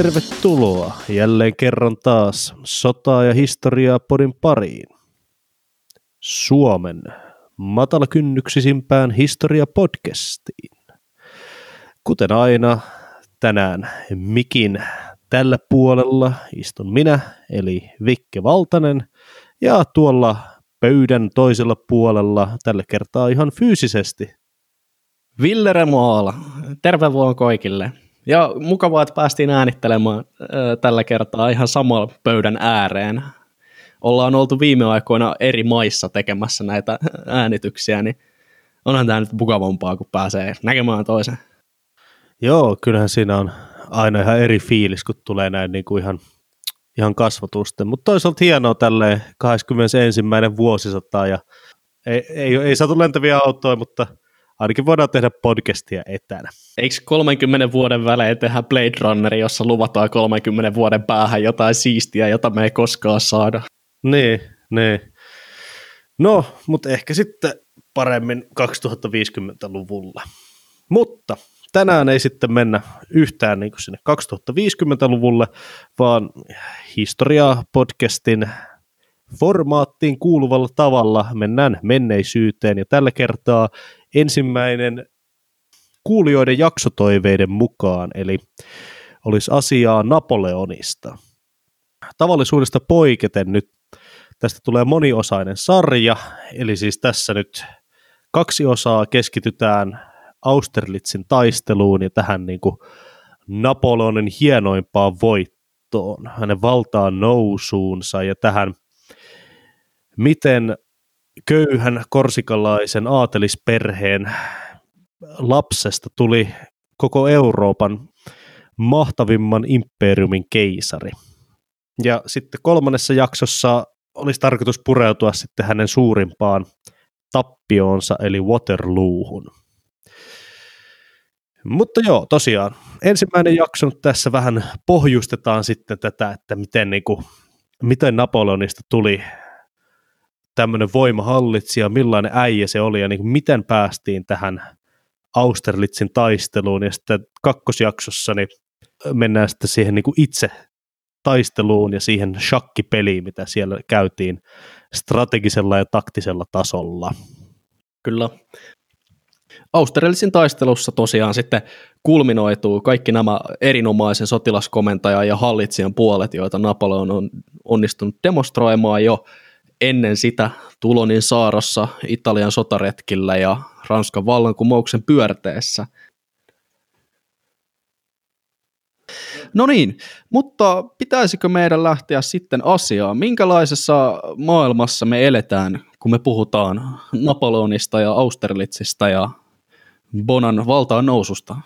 Tervetuloa jälleen kerran taas sotaa ja historiaa podin pariin. Suomen matalakynnyksisimpään historia-podcastiin. Kuten aina, tänään mikin tällä puolella istun minä, eli Vikke Valtanen, ja tuolla pöydän toisella puolella tällä kertaa ihan fyysisesti. Ville Remoala, terve vuonna kaikille. Ja mukavaa, että päästiin äänittelemään äh, tällä kertaa ihan samalla pöydän ääreen. Ollaan oltu viime aikoina eri maissa tekemässä näitä äänityksiä, niin onhan tämä nyt mukavampaa, kun pääsee näkemään toisen. Joo, kyllähän siinä on aina ihan eri fiilis, kun tulee näin niin kuin ihan, ihan kasvatusten. Mutta toisaalta hienoa tälleen 21. vuosisataa ja ei, ei, ei saatu lentäviä autoja, mutta ainakin voidaan tehdä podcastia etänä. Eikö 30 vuoden välein tehdä Blade Runner, jossa luvataan 30 vuoden päähän jotain siistiä, jota me ei koskaan saada? Niin, niin. No, mutta ehkä sitten paremmin 2050-luvulla. Mutta tänään ei sitten mennä yhtään niin kuin sinne 2050-luvulle, vaan historiaa podcastin formaattiin kuuluvalla tavalla mennään menneisyyteen ja tällä kertaa ensimmäinen kuulijoiden jaksotoiveiden mukaan, eli olisi asiaa Napoleonista. Tavallisuudesta poiketen nyt tästä tulee moniosainen sarja, eli siis tässä nyt kaksi osaa keskitytään Austerlitzin taisteluun ja tähän niin kuin Napoleonin hienoimpaan voittoon, hänen valtaan nousuunsa ja tähän, miten köyhän korsikalaisen aatelisperheen lapsesta tuli koko Euroopan mahtavimman imperiumin keisari. Ja sitten kolmannessa jaksossa olisi tarkoitus pureutua sitten hänen suurimpaan tappioonsa eli Waterloohun. Mutta joo, tosiaan, ensimmäinen jakso nyt tässä vähän pohjustetaan sitten tätä, että miten, niin kuin, miten Napoleonista tuli tämmöinen voimahallitsija, millainen äijä se oli ja niin kuin miten päästiin tähän Austerlitzin taisteluun ja sitten kakkosjaksossa niin mennään sitten siihen niin kuin itse taisteluun ja siihen shakkipeliin, mitä siellä käytiin strategisella ja taktisella tasolla. Kyllä. Austerlitzin taistelussa tosiaan sitten kulminoituu kaikki nämä erinomaisen sotilaskomentajan ja hallitsijan puolet, joita Napoleon on onnistunut demonstroimaan jo ennen sitä Tulonin saarossa, Italian sotaretkillä ja Ranskan vallankumouksen pyörteessä. No niin, mutta pitäisikö meidän lähteä sitten asiaan? Minkälaisessa maailmassa me eletään, kun me puhutaan Napoleonista ja Austerlitzista ja Bonan valtaan noususta?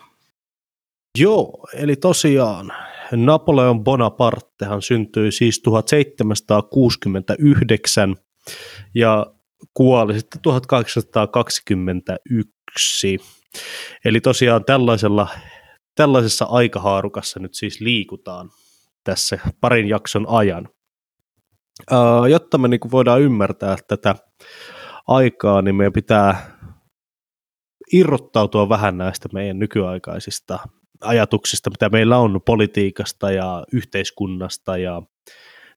Joo, eli tosiaan Napoleon Bonapartehan syntyi siis 1769 ja kuoli sitten 1821. Eli tosiaan tällaisella, tällaisessa aikahaarukassa nyt siis liikutaan tässä parin jakson ajan. Jotta me niin voidaan ymmärtää tätä aikaa, niin meidän pitää irrottautua vähän näistä meidän nykyaikaisista ajatuksista, mitä meillä on politiikasta ja yhteiskunnasta ja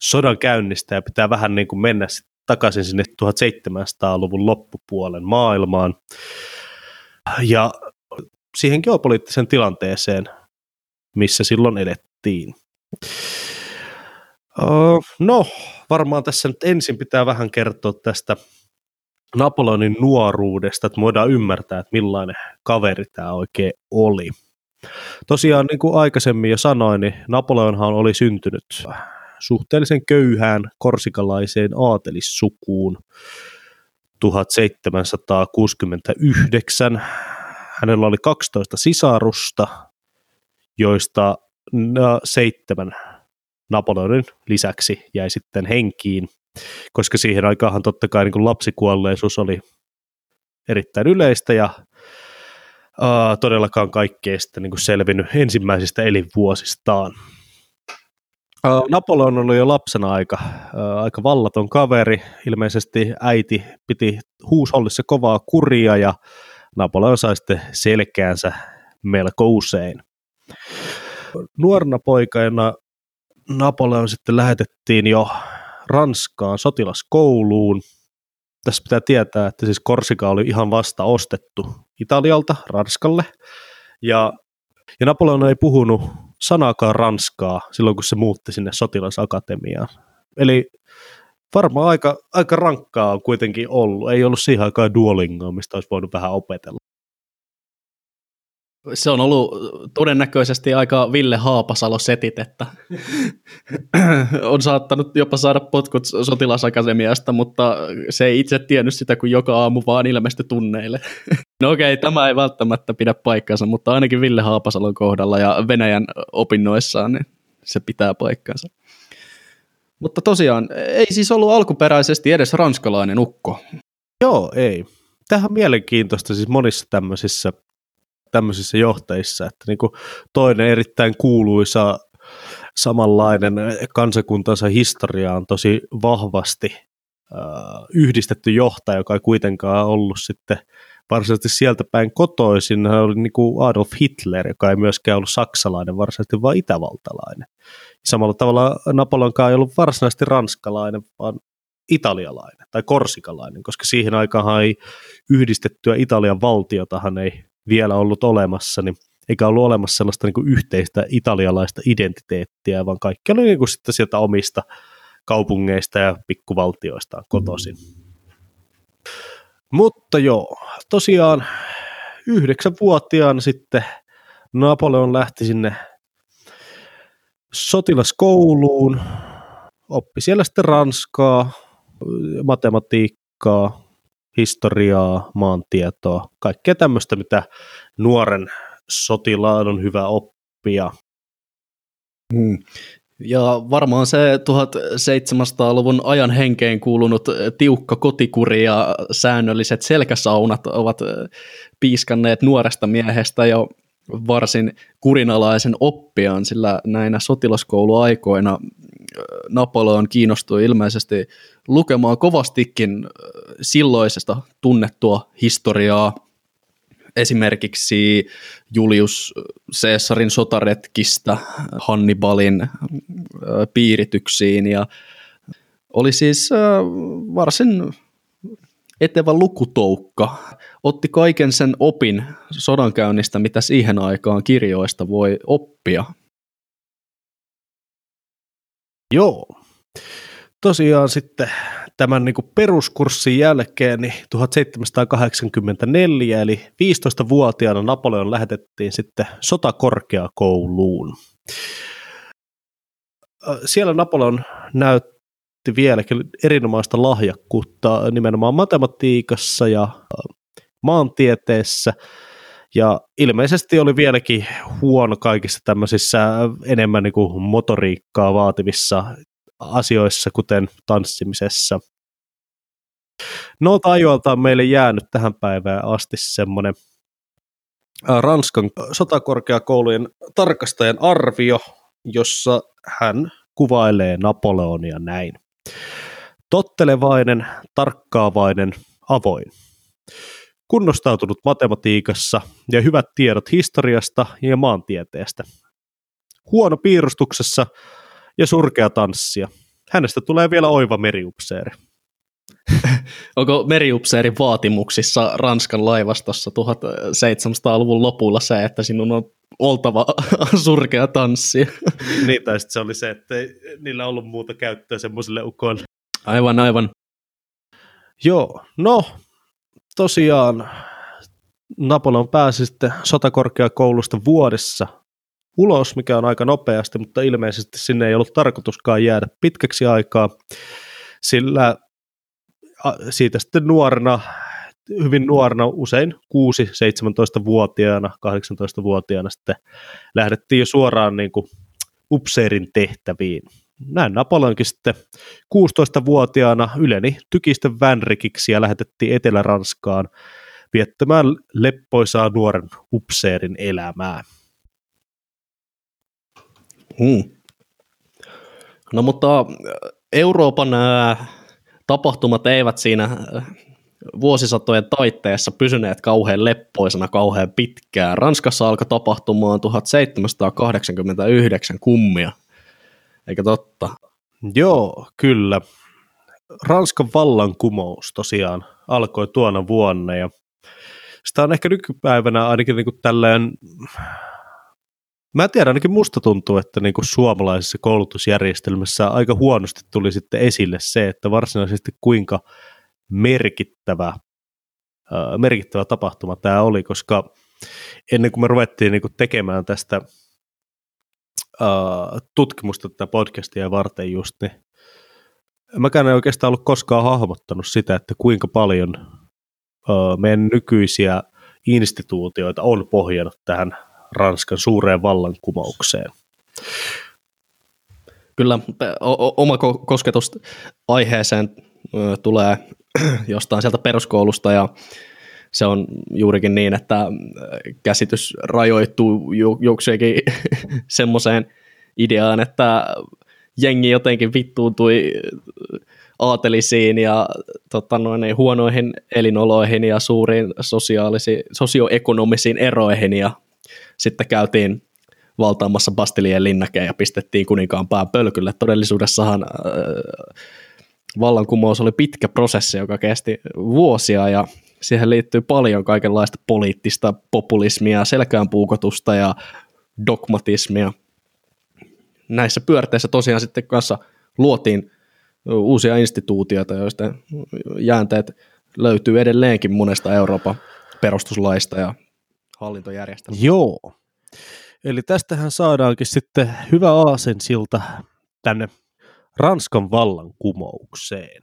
sodan käynnistä ja pitää vähän niin kuin mennä takaisin sinne 1700-luvun loppupuolen maailmaan ja siihen geopoliittiseen tilanteeseen, missä silloin edettiin. No, varmaan tässä nyt ensin pitää vähän kertoa tästä Napoleonin nuoruudesta, että voidaan ymmärtää, että millainen kaveri tämä oikein oli. Tosiaan, niin kuin aikaisemmin jo sanoin, niin Napoleonhan oli syntynyt suhteellisen köyhään korsikalaiseen aatelissukuun 1769. Hänellä oli 12 sisarusta, joista seitsemän Napoleonin lisäksi jäi sitten henkiin, koska siihen aikaan totta kai niin kuin lapsikuolleisuus oli erittäin yleistä ja uh, todellakaan kaikkea sitten niin kuin selvinnyt ensimmäisistä elinvuosistaan. Uh, Napoleon oli jo lapsena aika, uh, aika vallaton kaveri. Ilmeisesti äiti piti huushollissa kovaa kuria ja Napoleon sai sitten selkäänsä melko usein. Nuorena poikana Napoleon sitten lähetettiin jo Ranskaan sotilaskouluun. Tässä pitää tietää, että siis Korsika oli ihan vasta ostettu Italialta Ranskalle. Ja, ja Napoleon ei puhunut sanaakaan ranskaa silloin, kun se muutti sinne sotilasakatemiaan. Eli varmaan aika, aika rankkaa on kuitenkin ollut. Ei ollut siihen aikaan Duolingoa, mistä olisi voinut vähän opetella se on ollut todennäköisesti aika Ville Haapasalo-setit, että on saattanut jopa saada potkut sotilasakatemiasta, mutta se ei itse tiennyt sitä, kun joka aamu vaan ilmestyi tunneille. no okei, okay, tämä ei välttämättä pidä paikkansa, mutta ainakin Ville Haapasalon kohdalla ja Venäjän opinnoissaan niin se pitää paikkansa. Mutta tosiaan, ei siis ollut alkuperäisesti edes ranskalainen ukko. Joo, ei. Tähän on mielenkiintoista siis monissa tämmöisissä tämmöisissä johtajissa, että niin kuin toinen erittäin kuuluisa samanlainen kansakuntansa historia on tosi vahvasti äh, yhdistetty johtaja, joka ei kuitenkaan ollut sitten varsinaisesti sieltä päin kotoisin. Hän oli niin kuin Adolf Hitler, joka ei myöskään ollut saksalainen, varsinaisesti vaan itävaltalainen. Samalla tavalla Napoleonkaan ei ollut varsinaisesti ranskalainen, vaan italialainen tai korsikalainen, koska siihen aikaan ei yhdistettyä Italian valtiotahan ei vielä ollut olemassa, niin eikä ollut olemassa sellaista niin kuin yhteistä italialaista identiteettiä, vaan kaikki oli niin kuin sitten sieltä omista kaupungeista ja pikkuvaltioistaan kotoisin. Mutta joo, tosiaan yhdeksänvuotiaana sitten Napoleon lähti sinne sotilaskouluun, oppi siellä sitten ranskaa, matematiikkaa, historiaa, maantietoa, kaikkea tämmöistä, mitä nuoren sotilaan on hyvä oppia. Hmm. Ja varmaan se 1700-luvun ajan henkeen kuulunut tiukka kotikuri ja säännölliset selkäsaunat ovat piiskanneet nuoresta miehestä jo varsin kurinalaisen oppiaan, sillä näinä sotilaskouluaikoina Napoleon kiinnostui ilmeisesti lukemaan kovastikin silloisesta tunnettua historiaa, esimerkiksi Julius Caesarin sotaretkistä Hannibalin piirityksiin ja oli siis varsin etevä lukutoukka. Otti kaiken sen opin sodankäynnistä, mitä siihen aikaan kirjoista voi oppia. Joo. Tosiaan sitten tämän niin peruskurssin jälkeen niin 1784, eli 15-vuotiaana Napoleon lähetettiin sitten sotakorkeakouluun. Siellä Napoleon näytti vieläkin erinomaista lahjakkuutta nimenomaan matematiikassa ja maantieteessä, ja ilmeisesti oli vieläkin huono kaikissa tämmöisissä enemmän niin kuin motoriikkaa vaativissa asioissa, kuten tanssimisessa. No ajoilta on meille jäänyt tähän päivään asti semmoinen Ranskan sotakorkeakoulujen tarkastajan arvio, jossa hän kuvailee Napoleonia näin. Tottelevainen, tarkkaavainen, avoin. Kunnostautunut matematiikassa ja hyvät tiedot historiasta ja maantieteestä. Huono piirustuksessa ja surkea tanssia. Hänestä tulee vielä oiva meriupseeri. Onko meriupseerin vaatimuksissa Ranskan laivastossa 1700-luvun lopulla se, että sinun on oltava surkea tanssi? niin, tai se oli se, että ei niillä ollut muuta käyttöä semmoiselle ukoille. Aivan, aivan. Joo, no tosiaan Napoleon pääsi sitten sotakorkeakoulusta vuodessa ulos, mikä on aika nopeasti, mutta ilmeisesti sinne ei ollut tarkoituskaan jäädä pitkäksi aikaa, sillä siitä sitten nuorena, hyvin nuorena, usein 6-17-vuotiaana, 18-vuotiaana sitten lähdettiin jo suoraan niin kuin upseerin tehtäviin. Näin Napoleonkin sitten 16-vuotiaana yleni tykisten vänrikiksi ja lähetettiin Etelä-Ranskaan viettämään leppoisaa nuoren upseerin elämää. Hmm. No mutta Euroopan tapahtumat eivät siinä vuosisatojen taitteessa pysyneet kauhean leppoisena kauhean pitkään. Ranskassa alkoi tapahtumaan 1789 kummia, eikö totta? Joo, kyllä. Ranskan vallankumous tosiaan alkoi tuona vuonna ja sitä on ehkä nykypäivänä ainakin niin kuin tälleen, mä tiedän ainakin musta tuntuu, että niin kuin suomalaisessa koulutusjärjestelmässä aika huonosti tuli sitten esille se, että varsinaisesti kuinka merkittävä, merkittävä tapahtuma tämä oli, koska ennen kuin me ruvettiin niin kuin tekemään tästä tutkimusta tätä podcastia varten just, niin mäkään en oikeastaan ollut koskaan hahmottanut sitä, että kuinka paljon meidän nykyisiä instituutioita on pohjannut tähän Ranskan suureen vallankumoukseen. Kyllä, oma kosketus aiheeseen tulee jostain sieltä peruskoulusta ja se on juurikin niin, että käsitys rajoittuu jokseenkin semmoiseen ideaan, että jengi jotenkin vittuuntui aatelisiin ja tota, noin, huonoihin elinoloihin ja suuriin sosioekonomisiin eroihin ja sitten käytiin valtaamassa Bastilien linnäkeä ja pistettiin kuninkaan pää pölkylle. Todellisuudessahan äh, vallankumous oli pitkä prosessi, joka kesti vuosia ja siihen liittyy paljon kaikenlaista poliittista populismia, selkäänpuukotusta ja dogmatismia. Näissä pyörteissä tosiaan sitten kanssa luotiin uusia instituutioita, joista jäänteet löytyy edelleenkin monesta Euroopan perustuslaista ja hallintojärjestelmästä. Joo. Eli tästähän saadaankin sitten hyvä aasensilta tänne Ranskan vallankumoukseen.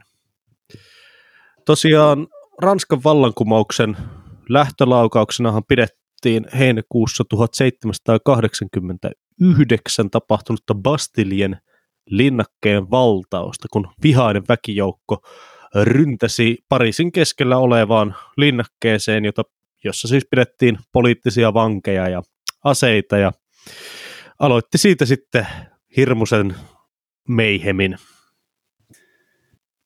Tosiaan Ranskan vallankumouksen lähtölaukauksenahan pidettiin heinäkuussa 1789 tapahtunutta Bastilien linnakkeen valtausta, kun vihainen väkijoukko ryntäsi Pariisin keskellä olevaan linnakkeeseen, jota, jossa siis pidettiin poliittisia vankeja ja aseita ja aloitti siitä sitten hirmuisen meihemin.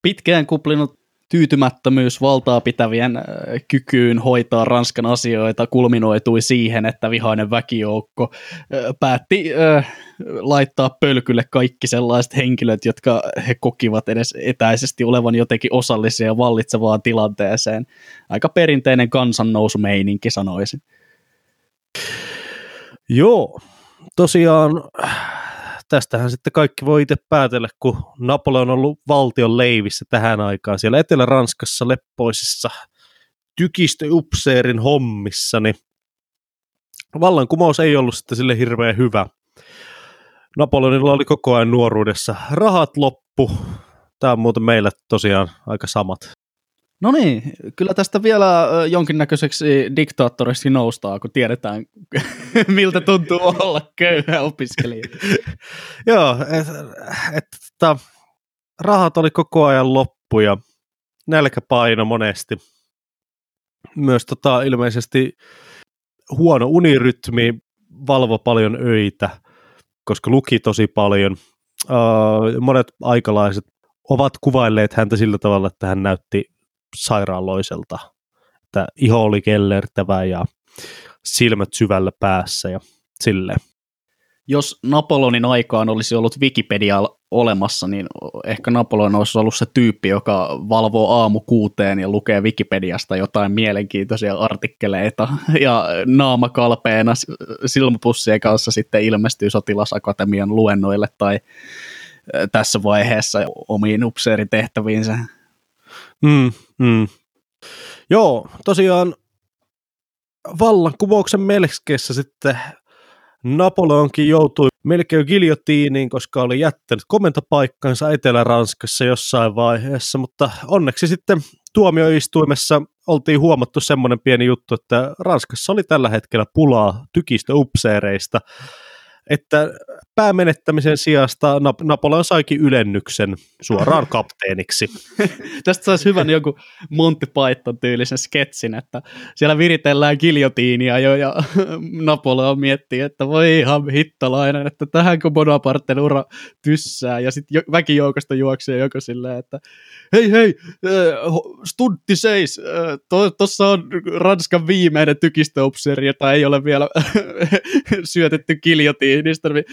Pitkään kuplinut tyytymättömyys valtaa pitävien kykyyn hoitaa Ranskan asioita kulminoitui siihen, että vihainen väkijoukko päätti laittaa pölkylle kaikki sellaiset henkilöt, jotka he kokivat edes etäisesti olevan jotenkin osallisia vallitsevaan tilanteeseen. Aika perinteinen kansannousumeininki sanoisin. Joo, tosiaan tästähän sitten kaikki voi itse päätellä, kun Napoleon on ollut valtion leivissä tähän aikaan siellä Etelä-Ranskassa leppoisissa tykistöupseerin hommissa, niin vallankumous ei ollut sitten sille hirveän hyvä. Napoleonilla oli koko ajan nuoruudessa rahat loppu. Tämä on muuten meillä tosiaan aika samat. No niin, kyllä tästä vielä jonkinnäköiseksi diktaattoriksi noustaa, kun tiedetään, miltä tuntuu olla köyhä opiskelija. Joo, että et, et, rahat oli koko ajan loppu ja nälkä paino monesti. Myös tota, ilmeisesti huono unirytmi valvo paljon öitä, koska luki tosi paljon. Uh, monet aikalaiset ovat kuvailleet häntä sillä tavalla, että hän näytti sairaaloiselta, että iho oli kellertävä ja silmät syvällä päässä ja sille. Jos Napoleonin aikaan olisi ollut Wikipedia olemassa, niin ehkä Napoleon olisi ollut se tyyppi, joka valvoo aamu kuuteen ja lukee Wikipediasta jotain mielenkiintoisia artikkeleita ja naama kalpeena silmäpussien kanssa sitten ilmestyy sotilasakatemian luennoille tai tässä vaiheessa omiin upseeritehtäviinsä. Mm, mm. Joo, tosiaan vallankumouksen melkeessä sitten Napoleonkin joutui melkein giljotiiniin, koska oli jättänyt komentopaikkansa Etelä-Ranskassa jossain vaiheessa, mutta onneksi sitten tuomioistuimessa oltiin huomattu semmoinen pieni juttu, että Ranskassa oli tällä hetkellä pulaa tykistä upseereista, että päämenettämisen sijasta Nap- Napoleon saikin ylennyksen suoraan kapteeniksi. Tästä saisi hyvän joku Monty Python tyylisen sketsin, että siellä viritellään giljotiinia jo ja Napoleon miettii, että voi ihan hittalainen, että tähänkö Bonaparten ura tyssää ja sitten väkijoukosta juoksee joku silleen, että hei hei, stuntti seis, tuossa on Ranskan viimeinen tykistöupseeri, jota ei ole vielä syötetty giljotiinista, niin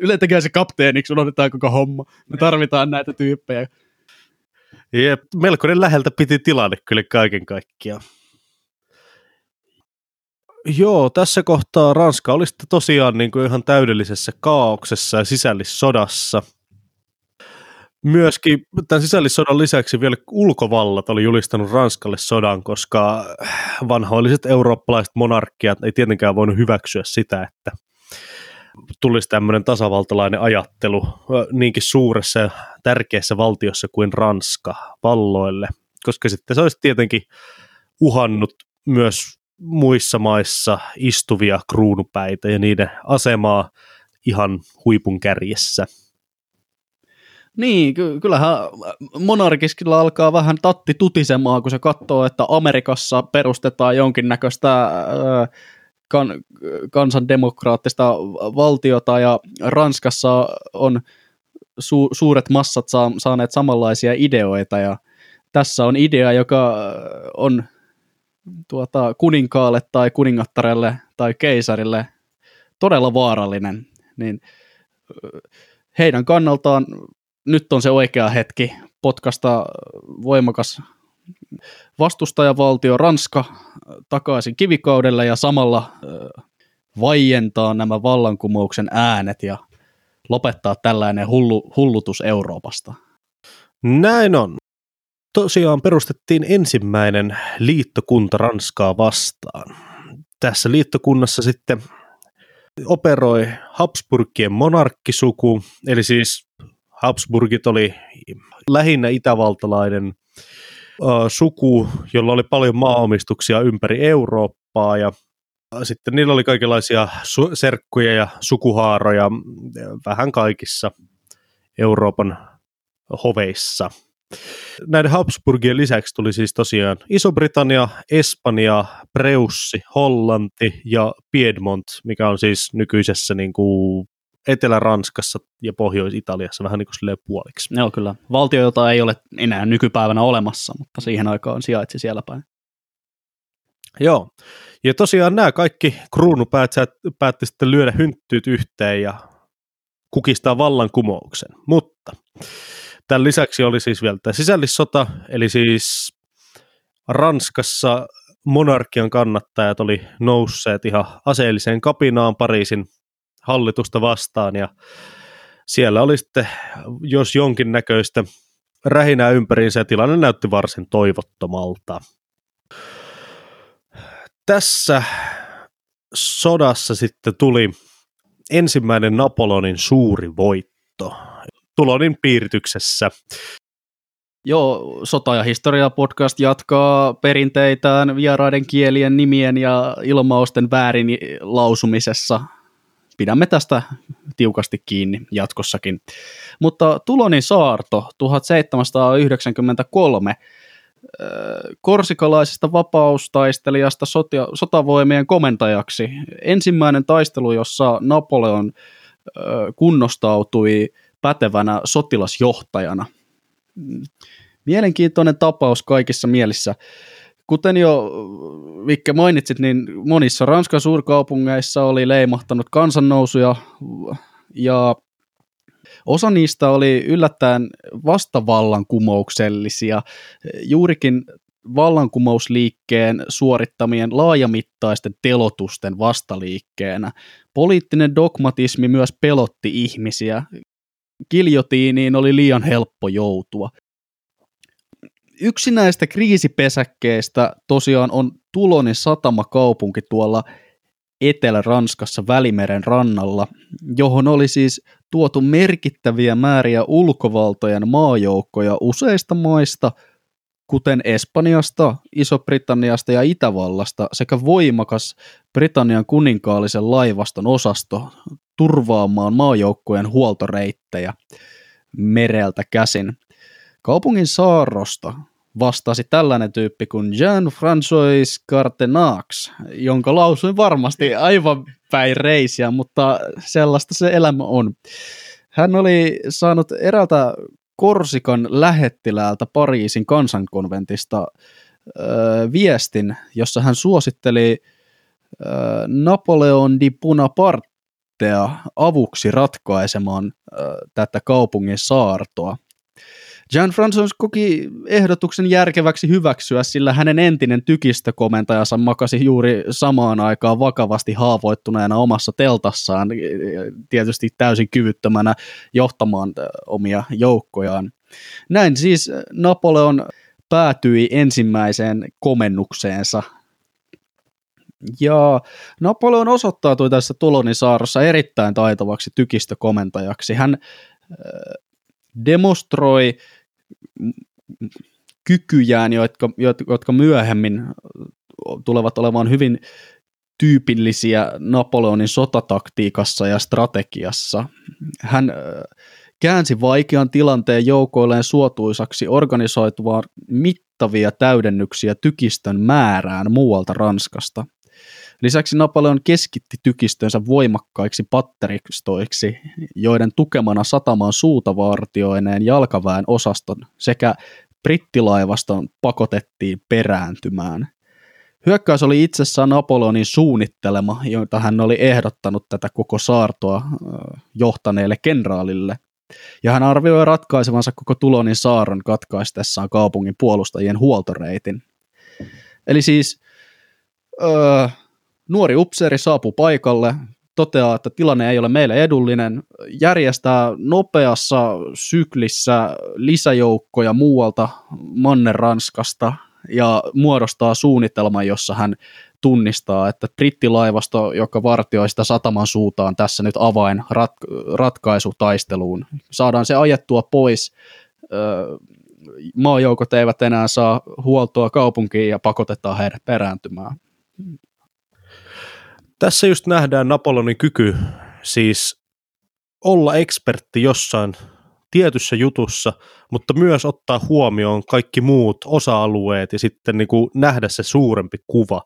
yletäkää se kapteeniksi, unohdetaan koko homma. Me tarvitaan näitä tyyppejä. Jep, melkoinen läheltä piti tilanne kyllä kaiken kaikkiaan. Joo, tässä kohtaa Ranska oli sitten tosiaan niin kuin ihan täydellisessä kaauksessa ja sisällissodassa. Myöskin tämän sisällissodan lisäksi vielä ulkovallat oli julistanut Ranskalle sodan, koska vanhoilliset eurooppalaiset monarkiat ei tietenkään voinut hyväksyä sitä, että tulisi tämmöinen tasavaltalainen ajattelu niinkin suuressa ja tärkeässä valtiossa kuin Ranska valloille, koska sitten se olisi tietenkin uhannut myös muissa maissa istuvia kruunupäitä ja niiden asemaa ihan huipun kärjessä. Niin, ky- kyllähän monarkiskilla alkaa vähän tatti tutisemaan, kun se katsoo, että Amerikassa perustetaan jonkinnäköistä äh, kan, kansandemokraattista valtiota ja Ranskassa on su, suuret massat saa, saaneet samanlaisia ideoita ja tässä on idea, joka on tuota, kuninkaalle tai kuningattarelle tai keisarille todella vaarallinen, niin heidän kannaltaan nyt on se oikea hetki potkasta voimakas vastustajavaltio Ranska takaisin kivikaudelle ja samalla vaientaa nämä vallankumouksen äänet ja lopettaa tällainen hullu, hullutus Euroopasta. Näin on. Tosiaan perustettiin ensimmäinen liittokunta Ranskaa vastaan. Tässä liittokunnassa sitten operoi Habsburgien monarkkisuku, eli siis Habsburgit oli lähinnä itävaltalainen suku, jolla oli paljon maaomistuksia ympäri Eurooppaa ja sitten niillä oli kaikenlaisia su- serkkuja ja sukuhaaroja vähän kaikissa Euroopan hoveissa. Näiden Habsburgien lisäksi tuli siis tosiaan Iso-Britannia, Espanja, Preussi, Hollanti ja Piedmont, mikä on siis nykyisessä niin kuin Etelä-Ranskassa ja Pohjois-Italiassa vähän niin kuin puoliksi. Joo, kyllä. Valtio, jota ei ole enää nykypäivänä olemassa, mutta siihen aikaan sijaitsi siellä päin. Joo, ja tosiaan nämä kaikki kruunupäät päätti sitten lyödä hynttyyt yhteen ja kukistaa vallankumouksen. Mutta tämän lisäksi oli siis vielä tämä sisällissota, eli siis Ranskassa monarkian kannattajat oli nousseet ihan aseelliseen kapinaan Pariisin hallitusta vastaan ja siellä oli sitten, jos jonkinnäköistä rähinää ympäriinsä ja tilanne näytti varsin toivottomalta. Tässä sodassa sitten tuli ensimmäinen Napoleonin suuri voitto Tulonin piirityksessä. Joo, Sota- ja historia podcast jatkaa perinteitään vieraiden kielien nimien ja ilmausten väärin lausumisessa pidämme tästä tiukasti kiinni jatkossakin. Mutta Tulonin saarto 1793 korsikalaisesta vapaustaistelijasta sota, sotavoimien komentajaksi. Ensimmäinen taistelu, jossa Napoleon kunnostautui pätevänä sotilasjohtajana. Mielenkiintoinen tapaus kaikissa mielissä. Kuten jo Vikke mainitsit, niin monissa Ranskan suurkaupungeissa oli leimahtanut kansannousuja ja osa niistä oli yllättäen vastavallankumouksellisia. Juurikin vallankumousliikkeen suorittamien laajamittaisten telotusten vastaliikkeenä. Poliittinen dogmatismi myös pelotti ihmisiä. Kiljotiiniin oli liian helppo joutua yksi näistä kriisipesäkkeistä tosiaan on Tulonin satamakaupunki tuolla Etelä-Ranskassa Välimeren rannalla, johon oli siis tuotu merkittäviä määriä ulkovaltojen maajoukkoja useista maista, kuten Espanjasta, Iso-Britanniasta ja Itävallasta sekä voimakas Britannian kuninkaallisen laivaston osasto turvaamaan maajoukkojen huoltoreittejä mereltä käsin. Kaupungin saarrosta vastasi tällainen tyyppi kuin Jean-François Cartenax, jonka lausuin varmasti aivan päin reisiä, mutta sellaista se elämä on. Hän oli saanut eräältä Korsikan lähettiläältä Pariisin kansankonventista äh, viestin, jossa hän suositteli äh, Napoleon di Bonapartea avuksi ratkaisemaan äh, tätä kaupungin saartoa. Jean Francois koki ehdotuksen järkeväksi hyväksyä, sillä hänen entinen tykistökomentajansa makasi juuri samaan aikaan vakavasti haavoittuneena omassa teltassaan, tietysti täysin kyvyttömänä johtamaan omia joukkojaan. Näin siis Napoleon päätyi ensimmäiseen komennukseensa ja Napoleon osoittautui tässä Tulonin saarrossa erittäin taitavaksi tykistökomentajaksi. Hän demonstroi kykyjään, jotka, jotka myöhemmin tulevat olemaan hyvin tyypillisiä Napoleonin sotataktiikassa ja strategiassa. Hän käänsi vaikean tilanteen joukoilleen suotuisaksi organisoituvaan mittavia täydennyksiä tykistön määrään muualta Ranskasta. Lisäksi Napoleon keskitti tykistönsä voimakkaiksi patteristoiksi, joiden tukemana satamaan suutavartioineen jalkaväen osaston sekä brittilaivaston pakotettiin perääntymään. Hyökkäys oli itsessään Napoleonin suunnittelema, jota hän oli ehdottanut tätä koko saartoa johtaneelle kenraalille. Ja hän arvioi ratkaisevansa koko Tulonin saaron katkaistessaan kaupungin puolustajien huoltoreitin. Eli siis öö, Nuori upseeri saapuu paikalle, toteaa, että tilanne ei ole meille edullinen, järjestää nopeassa syklissä lisäjoukkoja muualta Manner-Ranskasta ja muodostaa suunnitelman, jossa hän tunnistaa, että brittilaivasto, joka vartioi sitä sataman suutaan tässä nyt avain rat- ratkaisutaisteluun. Saadaan se ajettua pois, maajoukot eivät enää saa huoltoa kaupunkiin ja pakotetaan heidät perääntymään tässä just nähdään Napoleonin kyky siis olla ekspertti jossain tietyssä jutussa, mutta myös ottaa huomioon kaikki muut osa-alueet ja sitten niin kuin nähdä se suurempi kuva,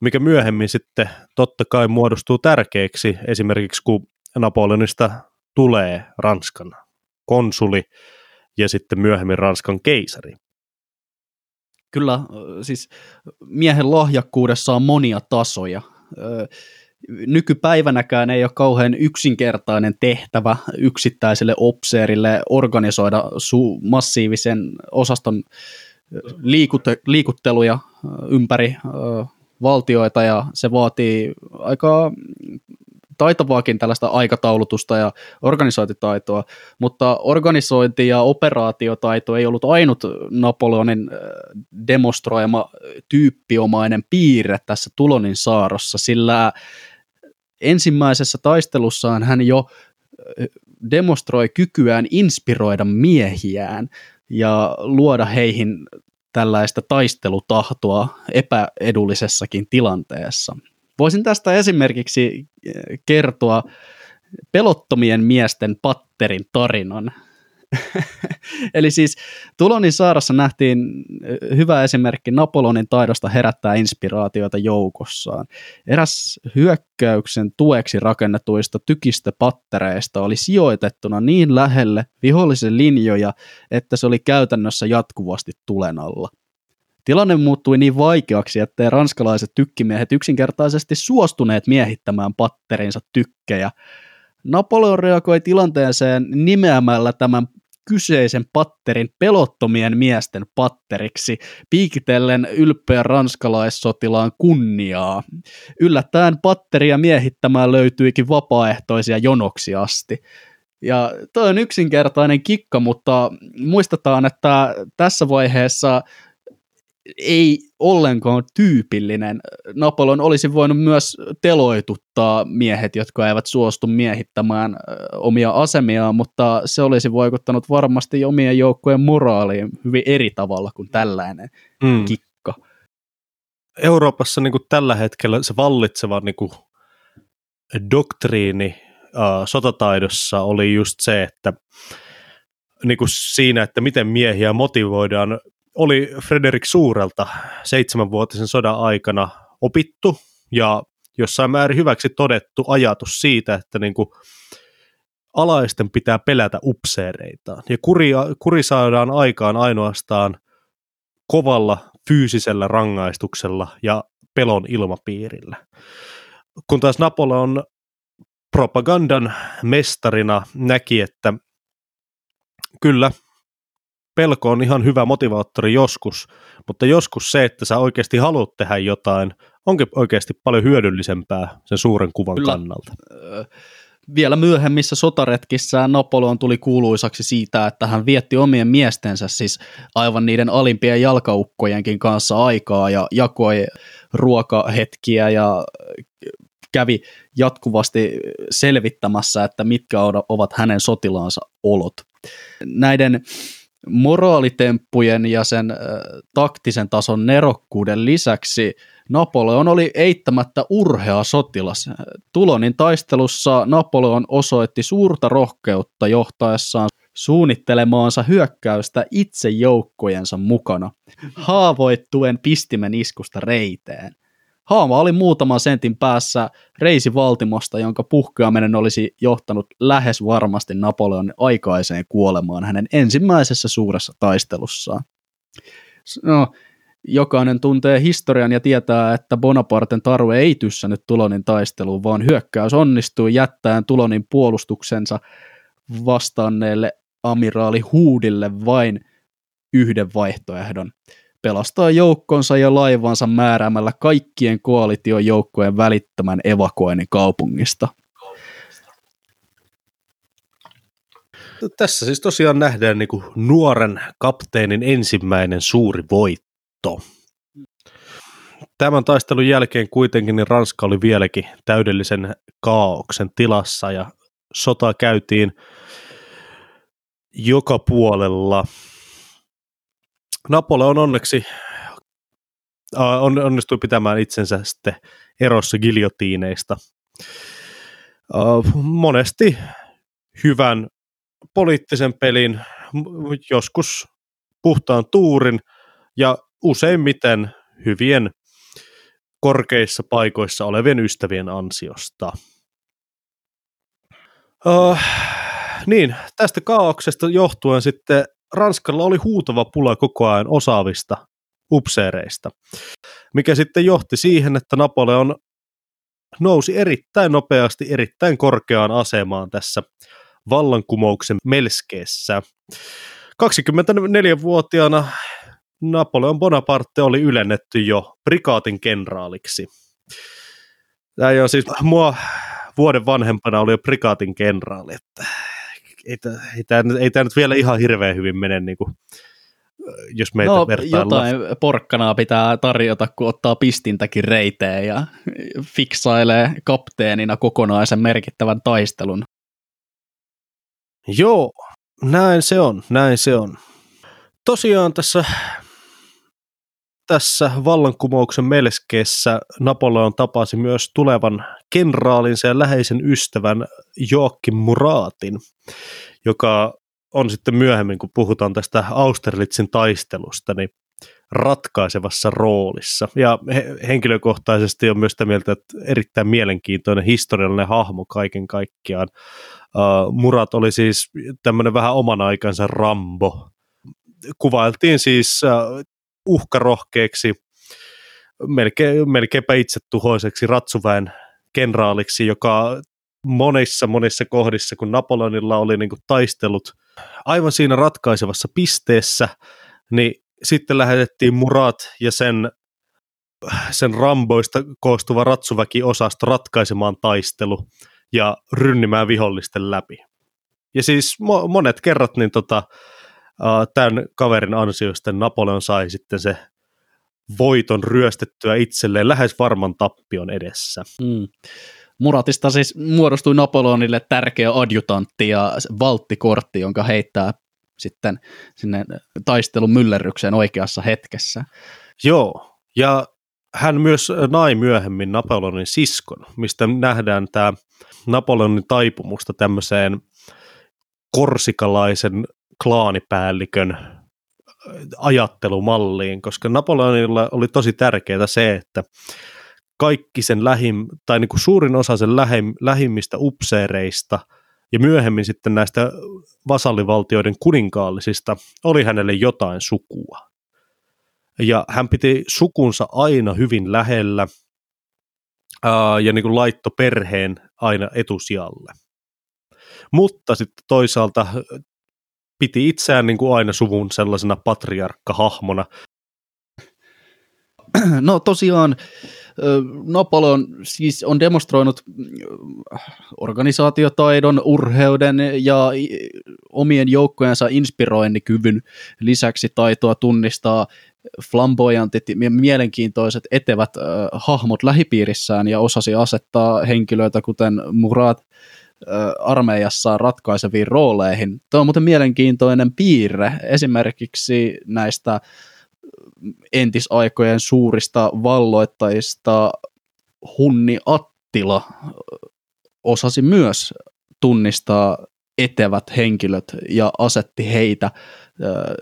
mikä myöhemmin sitten totta kai muodostuu tärkeäksi esimerkiksi kun Napoleonista tulee Ranskan konsuli ja sitten myöhemmin Ranskan keisari. Kyllä, siis miehen lahjakkuudessa on monia tasoja nykypäivänäkään ei ole kauhean yksinkertainen tehtävä yksittäiselle opseerille organisoida su- massiivisen osaston liikute- liikutteluja ympäri valtioita ja se vaatii aika taitavaakin tällaista aikataulutusta ja organisointitaitoa, mutta organisointi- ja operaatiotaito ei ollut ainut Napoleonin äh, demonstroima tyyppiomainen piirre tässä Tulonin saarossa, sillä ensimmäisessä taistelussaan hän jo äh, demonstroi kykyään inspiroida miehiään ja luoda heihin tällaista taistelutahtoa epäedullisessakin tilanteessa. Voisin tästä esimerkiksi eh, kertoa pelottomien miesten patterin tarinan. Eli siis Tulonin saarassa nähtiin eh, hyvä esimerkki Napoleonin taidosta herättää inspiraatioita joukossaan. Eräs hyökkäyksen tueksi rakennetuista tykistöpattereista oli sijoitettuna niin lähelle vihollisen linjoja, että se oli käytännössä jatkuvasti tulen alla. Tilanne muuttui niin vaikeaksi, että ranskalaiset tykkimiehet yksinkertaisesti suostuneet miehittämään patterinsa tykkejä. Napoleon reagoi tilanteeseen nimeämällä tämän kyseisen patterin pelottomien miesten patteriksi, piikitellen ylpeä ranskalaissotilaan kunniaa. Yllättäen patteria miehittämään löytyikin vapaaehtoisia jonoksi asti. Ja toi on yksinkertainen kikka, mutta muistetaan, että tässä vaiheessa ei ollenkaan tyypillinen. Napoleon olisi voinut myös teloituttaa miehet, jotka eivät suostu miehittämään omia asemiaan, mutta se olisi vaikuttanut varmasti omien joukkojen moraaliin hyvin eri tavalla kuin tällainen mm. kikka. Euroopassa niin kuin tällä hetkellä se vallitseva niin kuin doktriini äh, sotataidossa oli just se, että niin kuin siinä, että miten miehiä motivoidaan oli Frederik Suurelta seitsemänvuotisen sodan aikana opittu ja jossain määrin hyväksi todettu ajatus siitä, että niin kuin alaisten pitää pelätä upseereitaan. Ja kuri, kuri saadaan aikaan ainoastaan kovalla fyysisellä rangaistuksella ja pelon ilmapiirillä. Kun taas Napoleon propagandan mestarina näki, että kyllä pelko on ihan hyvä motivaattori joskus, mutta joskus se, että sä oikeasti haluat tehdä jotain, onkin oikeasti paljon hyödyllisempää sen suuren kuvan Kyllä. kannalta. Vielä myöhemmissä sotaretkissä Napoleon tuli kuuluisaksi siitä, että hän vietti omien miestensä, siis aivan niiden alimpien jalkaukkojenkin kanssa aikaa ja jakoi ruokahetkiä ja kävi jatkuvasti selvittämässä, että mitkä ovat hänen sotilaansa olot. Näiden moraalitemppujen ja sen äh, taktisen tason nerokkuuden lisäksi Napoleon oli eittämättä urhea sotilas. Tulonin taistelussa Napoleon osoitti suurta rohkeutta johtaessaan suunnittelemaansa hyökkäystä itse joukkojensa mukana, haavoittuen pistimen iskusta reiteen. Haama oli muutaman sentin päässä reisi Valtimosta, jonka puhkeaminen olisi johtanut lähes varmasti Napoleonin aikaiseen kuolemaan hänen ensimmäisessä suuressa taistelussaan. No, jokainen tuntee historian ja tietää, että Bonaparten taru ei tyssännyt Tulonin taisteluun, vaan hyökkäys onnistui jättäen Tulonin puolustuksensa vastanneelle amiraali Huudille vain yhden vaihtoehdon – pelastaa joukkonsa ja laivansa määräämällä kaikkien koalitiojoukkojen välittömän evakuoinnin kaupungista. Tässä siis tosiaan nähdään niin nuoren kapteenin ensimmäinen suuri voitto. Tämän taistelun jälkeen kuitenkin niin Ranska oli vieläkin täydellisen kaauksen tilassa ja sota käytiin joka puolella – Napoleon onneksi on, onnistui pitämään itsensä sitten erossa giljotiineista. Monesti hyvän poliittisen pelin, joskus puhtaan tuurin ja useimmiten hyvien korkeissa paikoissa olevien ystävien ansiosta. Uh, niin, tästä kaauksesta johtuen sitten Ranskalla oli huutava pula koko ajan osaavista upseereista, mikä sitten johti siihen, että Napoleon nousi erittäin nopeasti erittäin korkeaan asemaan tässä vallankumouksen melskeessä. 24-vuotiaana Napoleon Bonaparte oli ylennetty jo prikaatin kenraaliksi. Tämä on siis mua vuoden vanhempana oli jo prikaatin kenraali, että ei, ei, tämä, ei tämä nyt vielä ihan hirveän hyvin mene niin kuin, jos meitä no, vertaillaan. jotain porkkanaa pitää tarjota, kun ottaa pistintäkin reiteen ja fiksailee kapteenina kokonaisen merkittävän taistelun. Joo, näin se on, näin se on. Tosiaan tässä, tässä vallankumouksen melskeessä Napoleon tapasi myös tulevan kenraalinsa ja läheisen ystävän Joakim Muratin, joka on sitten myöhemmin, kun puhutaan tästä Austerlitzin taistelusta, niin ratkaisevassa roolissa. Ja henkilökohtaisesti on myös sitä mieltä, että erittäin mielenkiintoinen historiallinen hahmo kaiken kaikkiaan. Uh, Murat oli siis tämmöinen vähän oman aikansa Rambo. Kuvailtiin siis uh, uhkarohkeeksi, melkein, melkeinpä itsetuhoiseksi ratsuväen kenraaliksi, joka monissa monissa kohdissa, kun Napoleonilla oli niin kuin taistelut aivan siinä ratkaisevassa pisteessä, niin sitten lähetettiin Murat ja sen, sen ramboista koostuva ratsuväki-osasto ratkaisemaan taistelu ja rynnimään vihollisten läpi. Ja siis mo- monet kerrat niin tota, tämän kaverin ansiosta Napoleon sai sitten se voiton ryöstettyä itselleen lähes varman tappion edessä. Mm. Muratista siis muodostui Napoleonille tärkeä adjutantti ja valttikortti, jonka heittää sitten sinne taistelun myllerrykseen oikeassa hetkessä. Joo, ja hän myös nai myöhemmin Napoleonin siskon, mistä nähdään tämä Napoleonin taipumusta tämmöiseen korsikalaisen klaanipäällikön ajattelumalliin, koska Napoleonilla oli tosi tärkeää se, että kaikki sen lähim, tai niin kuin suurin osa sen lähim, lähimmistä upseereista ja myöhemmin sitten näistä vasallivaltioiden kuninkaallisista oli hänelle jotain sukua. Ja hän piti sukunsa aina hyvin lähellä ää, ja niin kuin laitto perheen aina etusijalle. Mutta sitten toisaalta piti itseään niin kuin aina suvun sellaisena patriarkkahahmona. No tosiaan Napoleon siis on demonstroinut organisaatiotaidon, urheuden ja omien joukkojensa inspiroinnikyvyn lisäksi taitoa tunnistaa flamboyantit ja mielenkiintoiset etevät hahmot lähipiirissään ja osasi asettaa henkilöitä kuten Murat armeijassa ratkaiseviin rooleihin. Tämä on muuten mielenkiintoinen piirre esimerkiksi näistä entisaikojen suurista valloittajista Hunni Attila osasi myös tunnistaa etevät henkilöt ja asetti heitä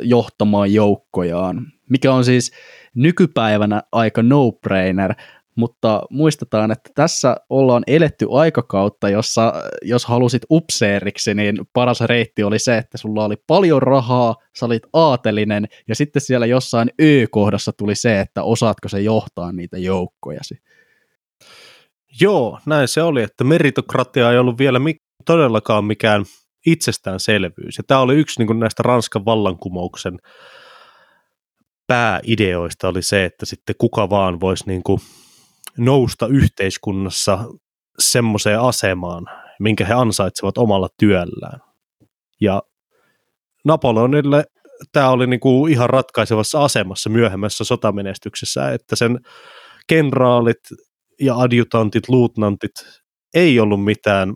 johtamaan joukkojaan, mikä on siis nykypäivänä aika no-brainer, mutta muistetaan, että tässä ollaan eletty aikakautta, jossa jos halusit upseeriksi, niin paras reitti oli se, että sulla oli paljon rahaa, sä olit aatelinen, ja sitten siellä jossain Ö-kohdassa tuli se, että osaatko se johtaa niitä joukkojasi. Joo, näin se oli, että meritokratia ei ollut vielä todellakaan mikään itsestäänselvyys. Ja tämä oli yksi niin näistä Ranskan vallankumouksen pääideoista oli se, että sitten kuka vaan voisi niin kuin nousta yhteiskunnassa semmoiseen asemaan, minkä he ansaitsevat omalla työllään. Ja Napoleonille tämä oli niin kuin ihan ratkaisevassa asemassa myöhemmässä sotamenestyksessä, että sen kenraalit ja adjutantit, luutnantit ei ollut mitään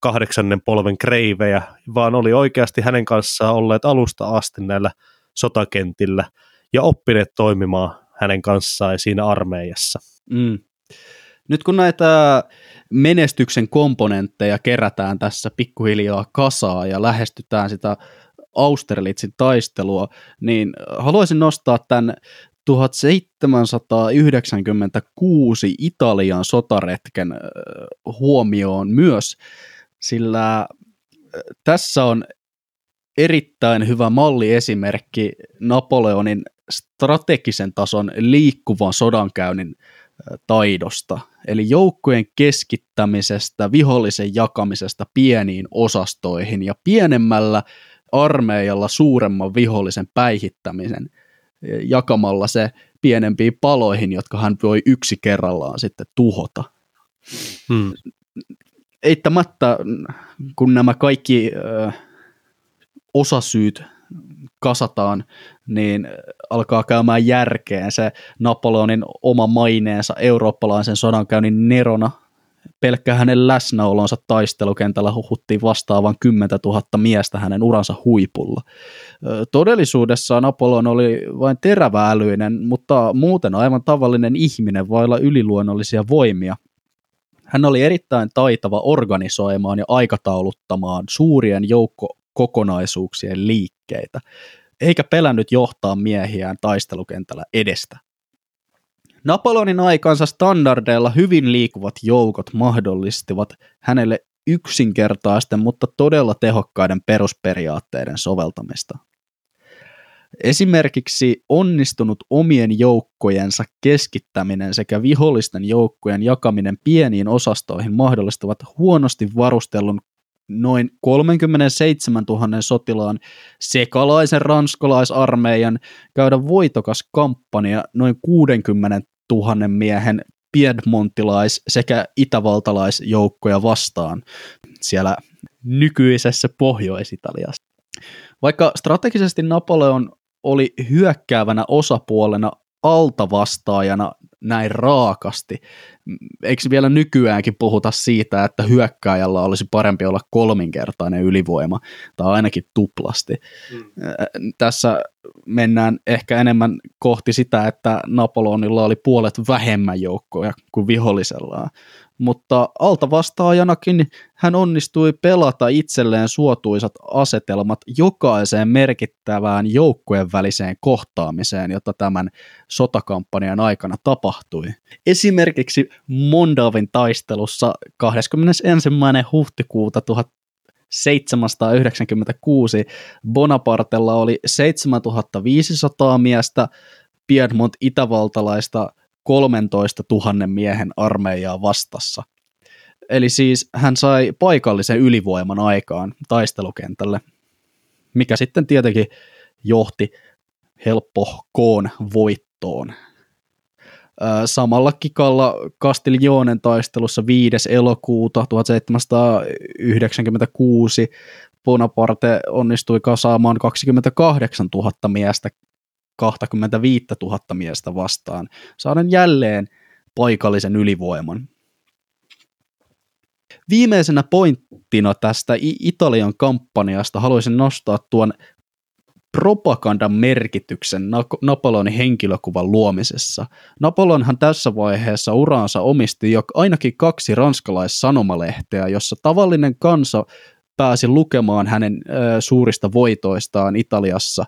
kahdeksannen polven kreivejä, vaan oli oikeasti hänen kanssaan olleet alusta asti näillä sotakentillä ja oppineet toimimaan hänen kanssaan siinä armeijassa. Mm. Nyt kun näitä menestyksen komponentteja kerätään tässä pikkuhiljaa kasaa ja lähestytään sitä Austerlitzin taistelua, niin haluaisin nostaa tämän 1796 Italian sotaretken huomioon myös, sillä tässä on erittäin hyvä malliesimerkki Napoleonin strategisen tason liikkuvan sodankäynnin taidosta, eli joukkojen keskittämisestä, vihollisen jakamisesta pieniin osastoihin ja pienemmällä armeijalla suuremman vihollisen päihittämisen jakamalla se pienempiin paloihin, jotka hän voi yksi kerrallaan sitten tuhota. Hmm. Eittämättä, kun nämä kaikki ö, osasyyt kasataan, niin alkaa käymään järkeen se Napoleonin oma maineensa eurooppalaisen sodankäynnin nerona. Pelkkä hänen läsnäolonsa taistelukentällä huhuttiin vastaavan 10 000 miestä hänen uransa huipulla. Todellisuudessa Napoleon oli vain teräväälyinen, mutta muuten aivan tavallinen ihminen vailla yliluonnollisia voimia. Hän oli erittäin taitava organisoimaan ja aikatauluttamaan suurien joukko kokonaisuuksien liikkeitä, eikä pelännyt johtaa miehiään taistelukentällä edestä. Napoleonin aikansa standardeilla hyvin liikuvat joukot mahdollistivat hänelle yksinkertaisten, mutta todella tehokkaiden perusperiaatteiden soveltamista. Esimerkiksi onnistunut omien joukkojensa keskittäminen sekä vihollisten joukkojen jakaminen pieniin osastoihin mahdollistavat huonosti varustellun noin 37 000 sotilaan sekalaisen ranskalaisarmeijan käydä voitokas kampanja noin 60 000 miehen piedmontilais- sekä itävaltalaisjoukkoja vastaan siellä nykyisessä Pohjois-Italiassa. Vaikka strategisesti Napoleon oli hyökkäävänä osapuolena altavastaajana näin raakasti. Eikö vielä nykyäänkin puhuta siitä, että hyökkääjällä olisi parempi olla kolminkertainen ylivoima, tai ainakin tuplasti. Mm. Tässä mennään ehkä enemmän kohti sitä, että Napoleonilla oli puolet vähemmän joukkoja kuin vihollisellaan mutta altavastaajanakin hän onnistui pelata itselleen suotuisat asetelmat jokaiseen merkittävään joukkojen väliseen kohtaamiseen, jota tämän sotakampanjan aikana tapahtui. Esimerkiksi Mondavin taistelussa 21. huhtikuuta 1796 Bonapartella oli 7500 miestä, Piedmont itävaltalaista 13 000 miehen armeijaa vastassa. Eli siis hän sai paikallisen ylivoiman aikaan taistelukentälle, mikä sitten tietenkin johti helppohkoon voittoon. Samalla kikalla Castillonen taistelussa 5. elokuuta 1796 Bonaparte onnistui kasaamaan 28 000 miestä 25 000 miestä vastaan, saaden jälleen paikallisen ylivoiman. Viimeisenä pointtina tästä Italian kampanjasta haluaisin nostaa tuon propagandan merkityksen Napoleonin henkilökuvan luomisessa. Napoleonhan tässä vaiheessa uraansa omisti jo ainakin kaksi ranskalaissanomalehtiä, jossa tavallinen kansa pääsi lukemaan hänen suurista voitoistaan Italiassa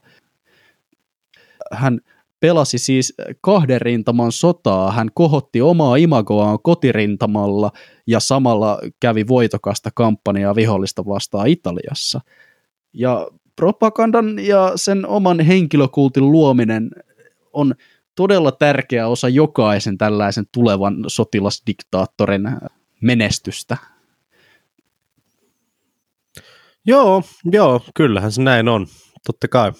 hän pelasi siis kahden rintaman sotaa, hän kohotti omaa imagoaan kotirintamalla ja samalla kävi voitokasta kampanjaa vihollista vastaan Italiassa. Ja propagandan ja sen oman henkilökultin luominen on todella tärkeä osa jokaisen tällaisen tulevan sotilasdiktaattorin menestystä. Joo, joo, kyllähän se näin on, totta kai.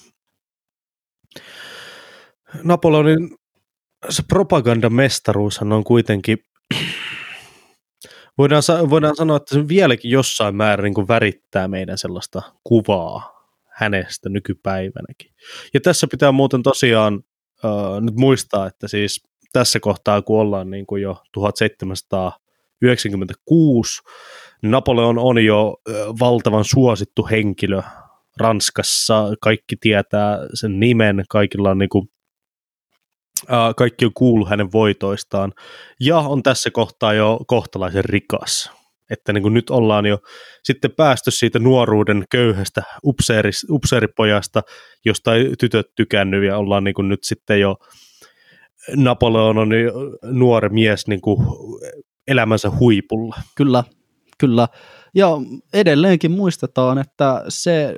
Napoleonin se propagandamestaruushan on kuitenkin, voidaan, voidaan sanoa, että se vieläkin jossain määrin niin värittää meidän sellaista kuvaa hänestä nykypäivänäkin. Ja tässä pitää muuten tosiaan äh, nyt muistaa, että siis tässä kohtaa, kun ollaan niin kuin jo 1796, niin Napoleon on jo äh, valtavan suosittu henkilö Ranskassa, kaikki tietää sen nimen, kaikilla on niin kuin kaikki on kuullut hänen voitoistaan, ja on tässä kohtaa jo kohtalaisen rikas. Että niin kuin nyt ollaan jo sitten päästy siitä nuoruuden köyhästä upseeris, upseeripojasta, josta ei tytöt tykännyt, ja ollaan niin kuin nyt sitten jo Napoleon on nuori mies niin kuin elämänsä huipulla. Kyllä, kyllä. Ja edelleenkin muistetaan, että se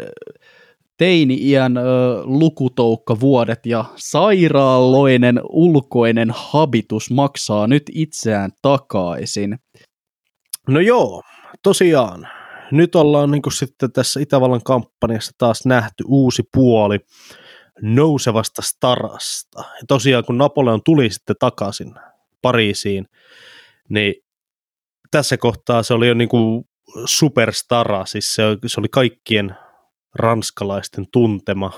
teini-iän ö, lukutoukkavuodet ja sairaaloinen ulkoinen habitus maksaa nyt itseään takaisin. No joo, tosiaan. Nyt ollaan niin sitten tässä Itävallan kampanjassa taas nähty uusi puoli nousevasta starasta. Ja tosiaan kun Napoleon tuli sitten takaisin Pariisiin, niin tässä kohtaa se oli jo niin kuin superstara, siis se oli kaikkien ranskalaisten tuntema.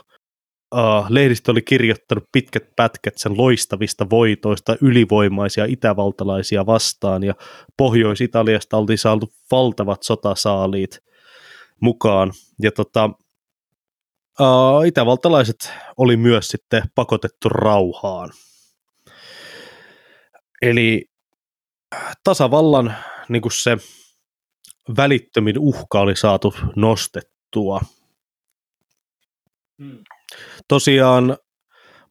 Uh, lehdistö oli kirjoittanut pitkät pätkät sen loistavista voitoista ylivoimaisia itävaltalaisia vastaan, ja Pohjois-Italiasta oltiin saatu valtavat sotasaaliit mukaan. Ja tota, uh, itävaltalaiset oli myös sitten pakotettu rauhaan. Eli tasavallan niin se välittömin uhka oli saatu nostettua – Hmm. Tosiaan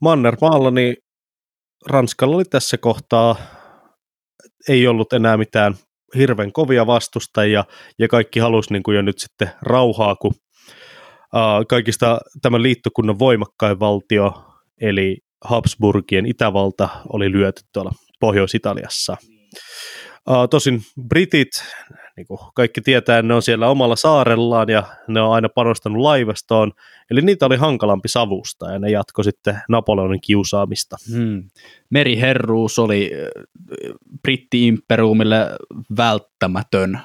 Mannermaalla niin Ranskalla oli tässä kohtaa, ei ollut enää mitään hirveän kovia vastustajia ja kaikki halusi niin kuin jo nyt sitten rauhaa, kun uh, kaikista tämän liittokunnan voimakkain valtio, eli Habsburgien Itävalta, oli lyöty tuolla Pohjois-Italiassa. Uh, tosin britit, niin kuin kaikki tietää, ne on siellä omalla saarellaan ja ne on aina panostanut laivastoon, eli niitä oli hankalampi savusta ja ne jatko sitten Napoleonin kiusaamista. Hmm. Meriherruus oli britti-imperiumille välttämätön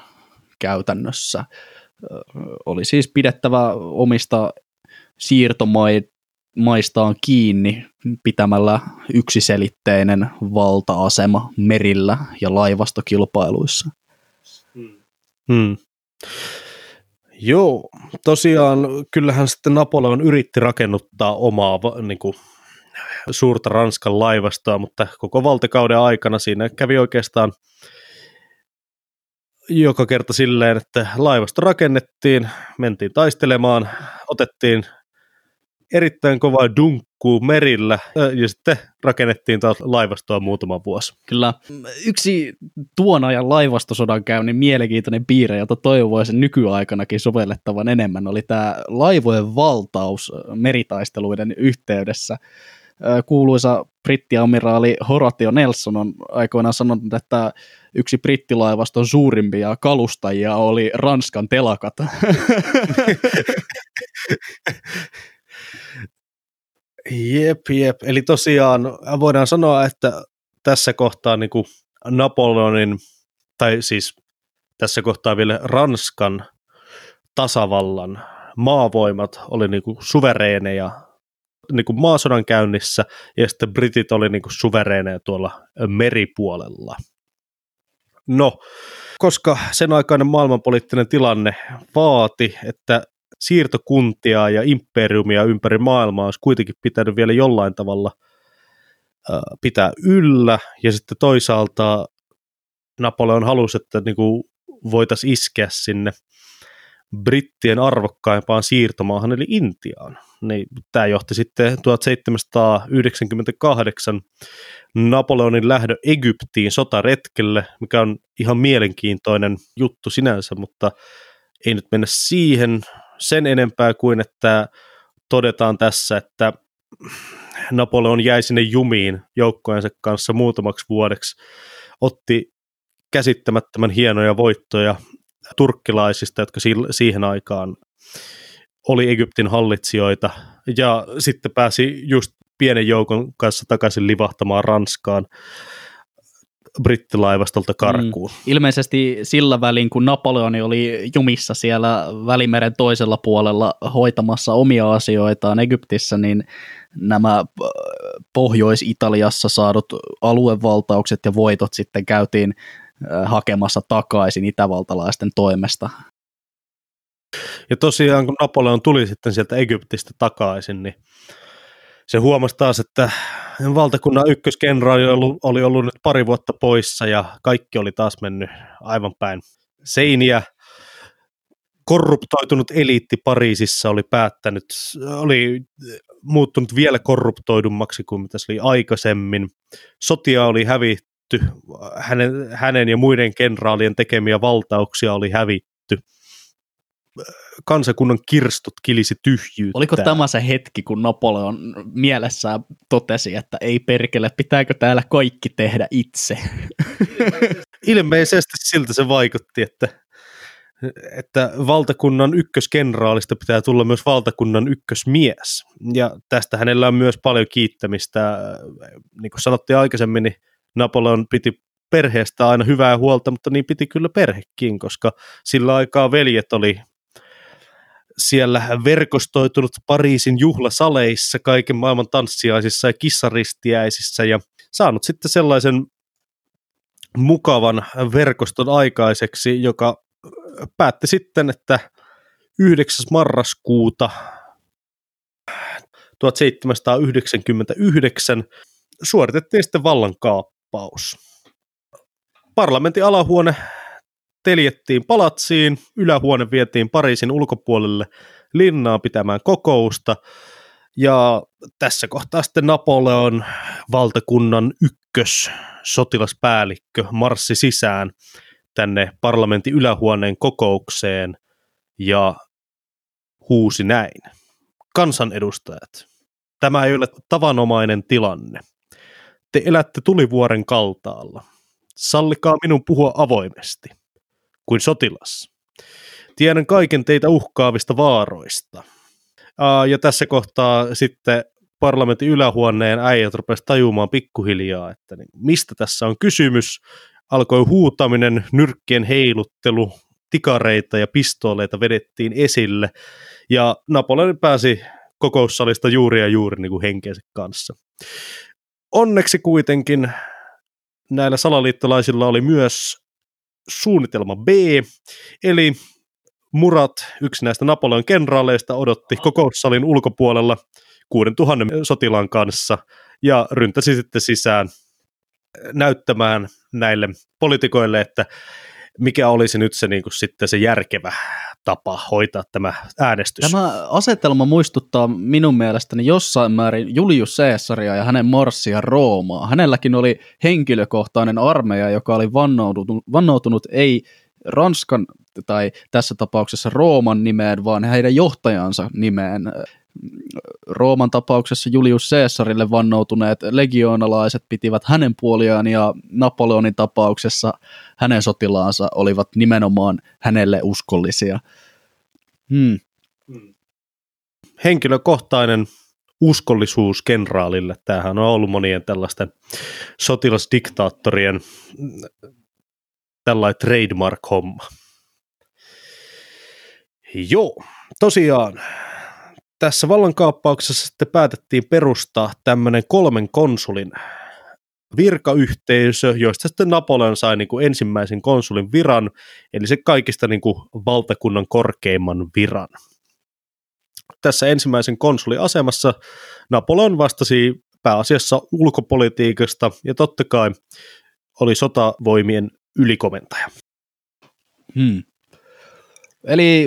käytännössä. Oli siis pidettävä omista siirtomaista maistaan kiinni pitämällä yksiselitteinen valta-asema merillä ja laivastokilpailuissa. Hmm. Joo, tosiaan kyllähän sitten Napoleon yritti rakennuttaa omaa niin kuin, suurta Ranskan laivastoa, mutta koko valtakauden aikana siinä kävi oikeastaan joka kerta silleen, että laivasto rakennettiin, mentiin taistelemaan, otettiin erittäin kovaa dunkkuu merillä ja sitten rakennettiin taas laivastoa muutama vuosi. Kyllä. Yksi tuon ajan laivastosodan käynnin mielenkiintoinen piirre, jota toivoisin nykyaikanakin sovellettavan enemmän, oli tämä laivojen valtaus meritaisteluiden yhteydessä kuuluisa brittiamiraali Horatio Nelson on aikoinaan sanonut, että yksi brittilaivaston suurimpia kalustajia oli Ranskan telakat. jep, jep. Eli tosiaan voidaan sanoa, että tässä kohtaa niin kuin Napoleonin, tai siis tässä kohtaa vielä Ranskan tasavallan maavoimat oli niin kuin suvereeneja niin kuin maasodan käynnissä, ja sitten britit oli niin kuin suvereeneja tuolla meripuolella. No, koska sen aikainen maailmanpoliittinen tilanne vaati, että siirtokuntia ja imperiumia ympäri maailmaa olisi kuitenkin pitänyt vielä jollain tavalla pitää yllä, ja sitten toisaalta Napoleon halusi, että niin voitaisiin iskeä sinne brittien arvokkaimpaan siirtomaahan, eli Intiaan. Niin, tämä johti sitten 1798 Napoleonin lähdö Egyptiin sotaretkelle, mikä on ihan mielenkiintoinen juttu sinänsä, mutta ei nyt mennä siihen sen enempää kuin, että todetaan tässä, että Napoleon jäi sinne jumiin joukkojensa kanssa muutamaksi vuodeksi, otti käsittämättömän hienoja voittoja turkkilaisista, jotka siihen aikaan oli Egyptin hallitsijoita, ja sitten pääsi just pienen joukon kanssa takaisin livahtamaan Ranskaan brittilaivastolta karkuun. Mm. Ilmeisesti sillä välin, kun Napoleoni oli jumissa siellä Välimeren toisella puolella hoitamassa omia asioitaan Egyptissä, niin nämä äh, Pohjois-Italiassa saadut aluevaltaukset ja voitot sitten käytiin hakemassa takaisin itävaltalaisten toimesta. Ja tosiaan kun Napoleon tuli sitten sieltä Egyptistä takaisin, niin se huomasi taas, että valtakunnan ykköskenraali oli ollut, oli ollut nyt pari vuotta poissa ja kaikki oli taas mennyt aivan päin seiniä. Korruptoitunut eliitti Pariisissa oli päättänyt, oli muuttunut vielä korruptoidummaksi kuin mitä se oli aikaisemmin. Sotia oli hävitty hänen, hänen ja muiden kenraalien tekemiä valtauksia oli hävitty. Kansakunnan kirstut kilisi tyhjyyttä. Oliko tämä se hetki, kun Napoleon mielessään totesi, että ei perkele, pitääkö täällä kaikki tehdä itse? Ilmeisesti siltä se vaikutti, että, että valtakunnan ykköskenraalista pitää tulla myös valtakunnan ykkösmies. Ja tästä hänellä on myös paljon kiittämistä. Niin kuin sanottiin aikaisemmin, niin Napoleon piti perheestä aina hyvää huolta, mutta niin piti kyllä perhekin, koska sillä aikaa veljet oli siellä verkostoitunut Pariisin juhlasaleissa, kaiken maailman tanssiaisissa ja kissaristiäisissä ja saanut sitten sellaisen mukavan verkoston aikaiseksi, joka päätti sitten, että 9. marraskuuta 1799 suoritettiin sitten vallankaappi kaappaus. Parlamentin alahuone teljettiin palatsiin, ylähuone vietiin Pariisin ulkopuolelle linnaan pitämään kokousta, ja tässä kohtaa sitten Napoleon valtakunnan ykkös sotilaspäällikkö marssi sisään tänne parlamentin ylähuoneen kokoukseen ja huusi näin. Kansanedustajat, tämä ei ole tavanomainen tilanne. Te elätte tulivuoren kaltaalla. Sallikaa minun puhua avoimesti, kuin sotilas. Tiedän kaiken teitä uhkaavista vaaroista. Ja tässä kohtaa sitten parlamentin ylähuoneen äijät rupesivat tajumaan pikkuhiljaa, että niin, mistä tässä on kysymys. Alkoi huutaminen, nyrkkien heiluttelu, tikareita ja pistooleita vedettiin esille. Ja Napoleon pääsi kokoussalista juuri ja juuri niin kuin henkeensä kanssa. Onneksi kuitenkin näillä salaliittolaisilla oli myös suunnitelma B, eli Murat, yksi näistä Napoleon kenraaleista, odotti kokoussalin ulkopuolella 6000 sotilaan kanssa ja ryntäsi sitten sisään näyttämään näille poliitikoille, että mikä olisi nyt se, niin kuin, sitten se järkevä tapa hoitaa tämä äänestys. Tämä asetelma muistuttaa minun mielestäni jossain määrin Julius Caesaria ja hänen marssia Roomaa. Hänelläkin oli henkilökohtainen armeija, joka oli vannoutunut, vannoutunut ei Ranskan tai tässä tapauksessa Rooman nimeen, vaan heidän johtajansa nimeen. Rooman tapauksessa Julius Caesarille vannoutuneet legioonalaiset pitivät hänen puoliaan ja Napoleonin tapauksessa hänen sotilaansa olivat nimenomaan hänelle uskollisia. Hmm. Henkilökohtainen uskollisuus kenraalille. Tämähän on ollut monien tällaisten sotilasdiktaattorien tällainen trademark-homma. Joo, tosiaan tässä vallankaappauksessa sitten päätettiin perustaa tämmöinen kolmen konsulin virkayhteisö, joista sitten Napoleon sai niin kuin ensimmäisen konsulin viran, eli se kaikista niin kuin valtakunnan korkeimman viran. Tässä ensimmäisen konsulin asemassa Napoleon vastasi pääasiassa ulkopolitiikasta ja totta kai oli sotavoimien ylikomentaja. Hmm. Eli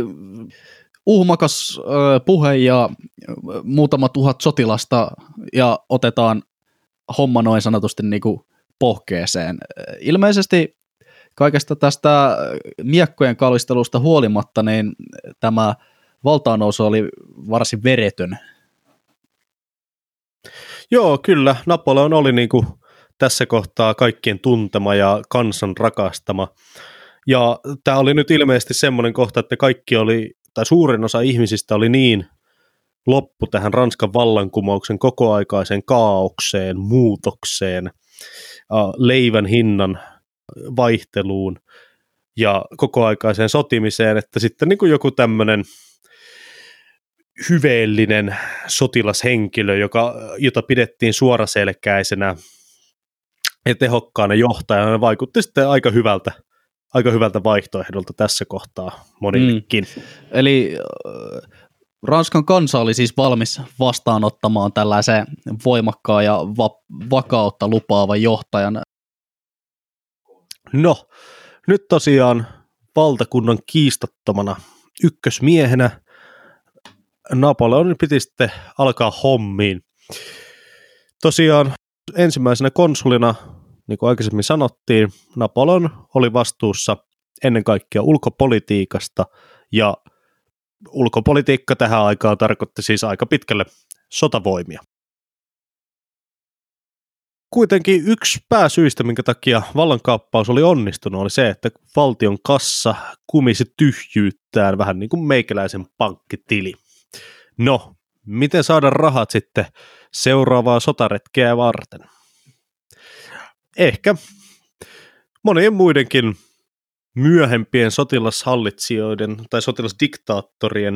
uhmakas puhe ja muutama tuhat sotilasta ja otetaan homma noin sanotusti niin kuin pohkeeseen. Ilmeisesti kaikesta tästä miekkojen kallistelusta huolimatta, niin tämä valtaannousu oli varsin veretön. Joo, kyllä. Napoleon oli niin kuin tässä kohtaa kaikkien tuntema ja kansan rakastama. Ja tämä oli nyt ilmeisesti semmoinen kohta, että kaikki oli, tai suurin osa ihmisistä oli niin loppu tähän Ranskan vallankumouksen kokoaikaiseen kaaukseen, muutokseen, leivän hinnan vaihteluun ja kokoaikaiseen sotimiseen, että sitten niin kuin joku tämmöinen hyveellinen sotilashenkilö, joka, jota pidettiin suoraselkäisenä ja tehokkaana johtajana, vaikutti sitten aika hyvältä aika hyvältä vaihtoehdolta tässä kohtaa monillekin. Mm. Eli äh, Ranskan kansa oli siis valmis vastaanottamaan tällaisen voimakkaan ja va- vakautta lupaavan johtajan. No, nyt tosiaan valtakunnan kiistattomana ykkösmiehenä Napoleonin piti sitten alkaa hommiin. Tosiaan ensimmäisenä konsulina niin kuin aikaisemmin sanottiin, Napoleon oli vastuussa ennen kaikkea ulkopolitiikasta ja ulkopolitiikka tähän aikaan tarkoitti siis aika pitkälle sotavoimia. Kuitenkin yksi pääsyistä, minkä takia vallankaappaus oli onnistunut, oli se, että valtion kassa kumisi tyhjyyttään vähän niin kuin meikäläisen pankkitili. No, miten saada rahat sitten seuraavaa sotaretkeä varten? Ehkä monien muidenkin myöhempien sotilashallitsijoiden tai sotilasdiktaattorien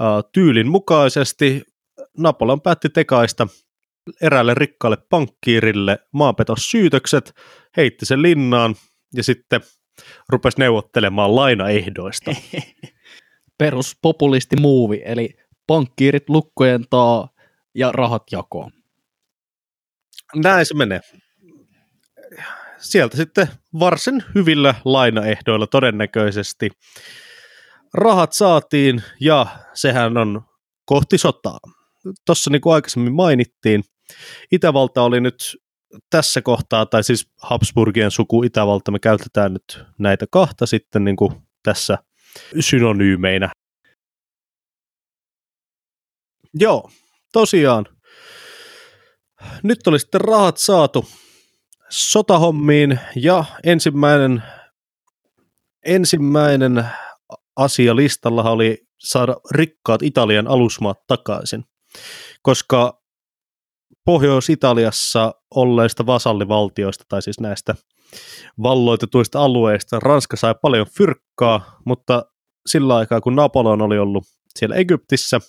uh, tyylin mukaisesti Napoleon päätti tekaista eräälle rikkaalle pankkiirille maanpetossyytökset, heitti sen linnaan ja sitten rupesi neuvottelemaan lainaehdoista. Perus populisti muuvi, eli pankkiirit lukkojen taa ja rahat jakoon. Näin se menee sieltä sitten varsin hyvillä lainaehdoilla todennäköisesti. Rahat saatiin ja sehän on kohti sotaa. Tuossa niin kuin aikaisemmin mainittiin, Itävalta oli nyt tässä kohtaa, tai siis Habsburgien suku Itävalta, me käytetään nyt näitä kahta sitten niin kuin tässä synonyymeinä. Joo, tosiaan. Nyt oli sitten rahat saatu sotahommiin. Ja ensimmäinen, ensimmäinen asia listalla oli saada rikkaat Italian alusmaat takaisin, koska Pohjois-Italiassa olleista vasallivaltioista, tai siis näistä valloitetuista alueista, Ranska sai paljon fyrkkaa, mutta sillä aikaa kun Napoleon oli ollut siellä Egyptissä,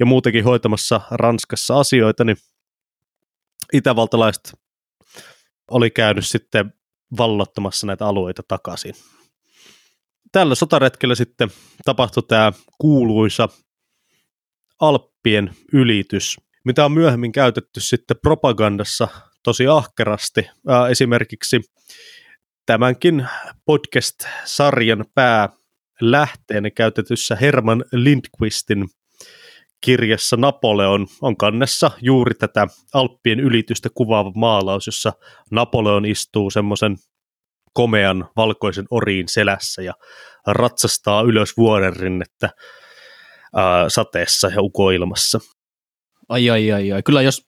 ja muutenkin hoitamassa Ranskassa asioita, niin itävaltalaiset oli käynyt sitten vallottamassa näitä alueita takaisin. Tällä sotaretkellä sitten tapahtui tämä kuuluisa Alppien ylitys, mitä on myöhemmin käytetty sitten propagandassa tosi ahkerasti. Esimerkiksi tämänkin podcast-sarjan pää lähteenä käytetyssä Herman Lindqvistin kirjassa Napoleon on kannessa juuri tätä Alppien ylitystä kuvaava maalaus, jossa Napoleon istuu semmoisen komean valkoisen oriin selässä ja ratsastaa ylös vuorenrinnettä ää, sateessa ja ukoilmassa. Ai ai ai ai. Kyllä jos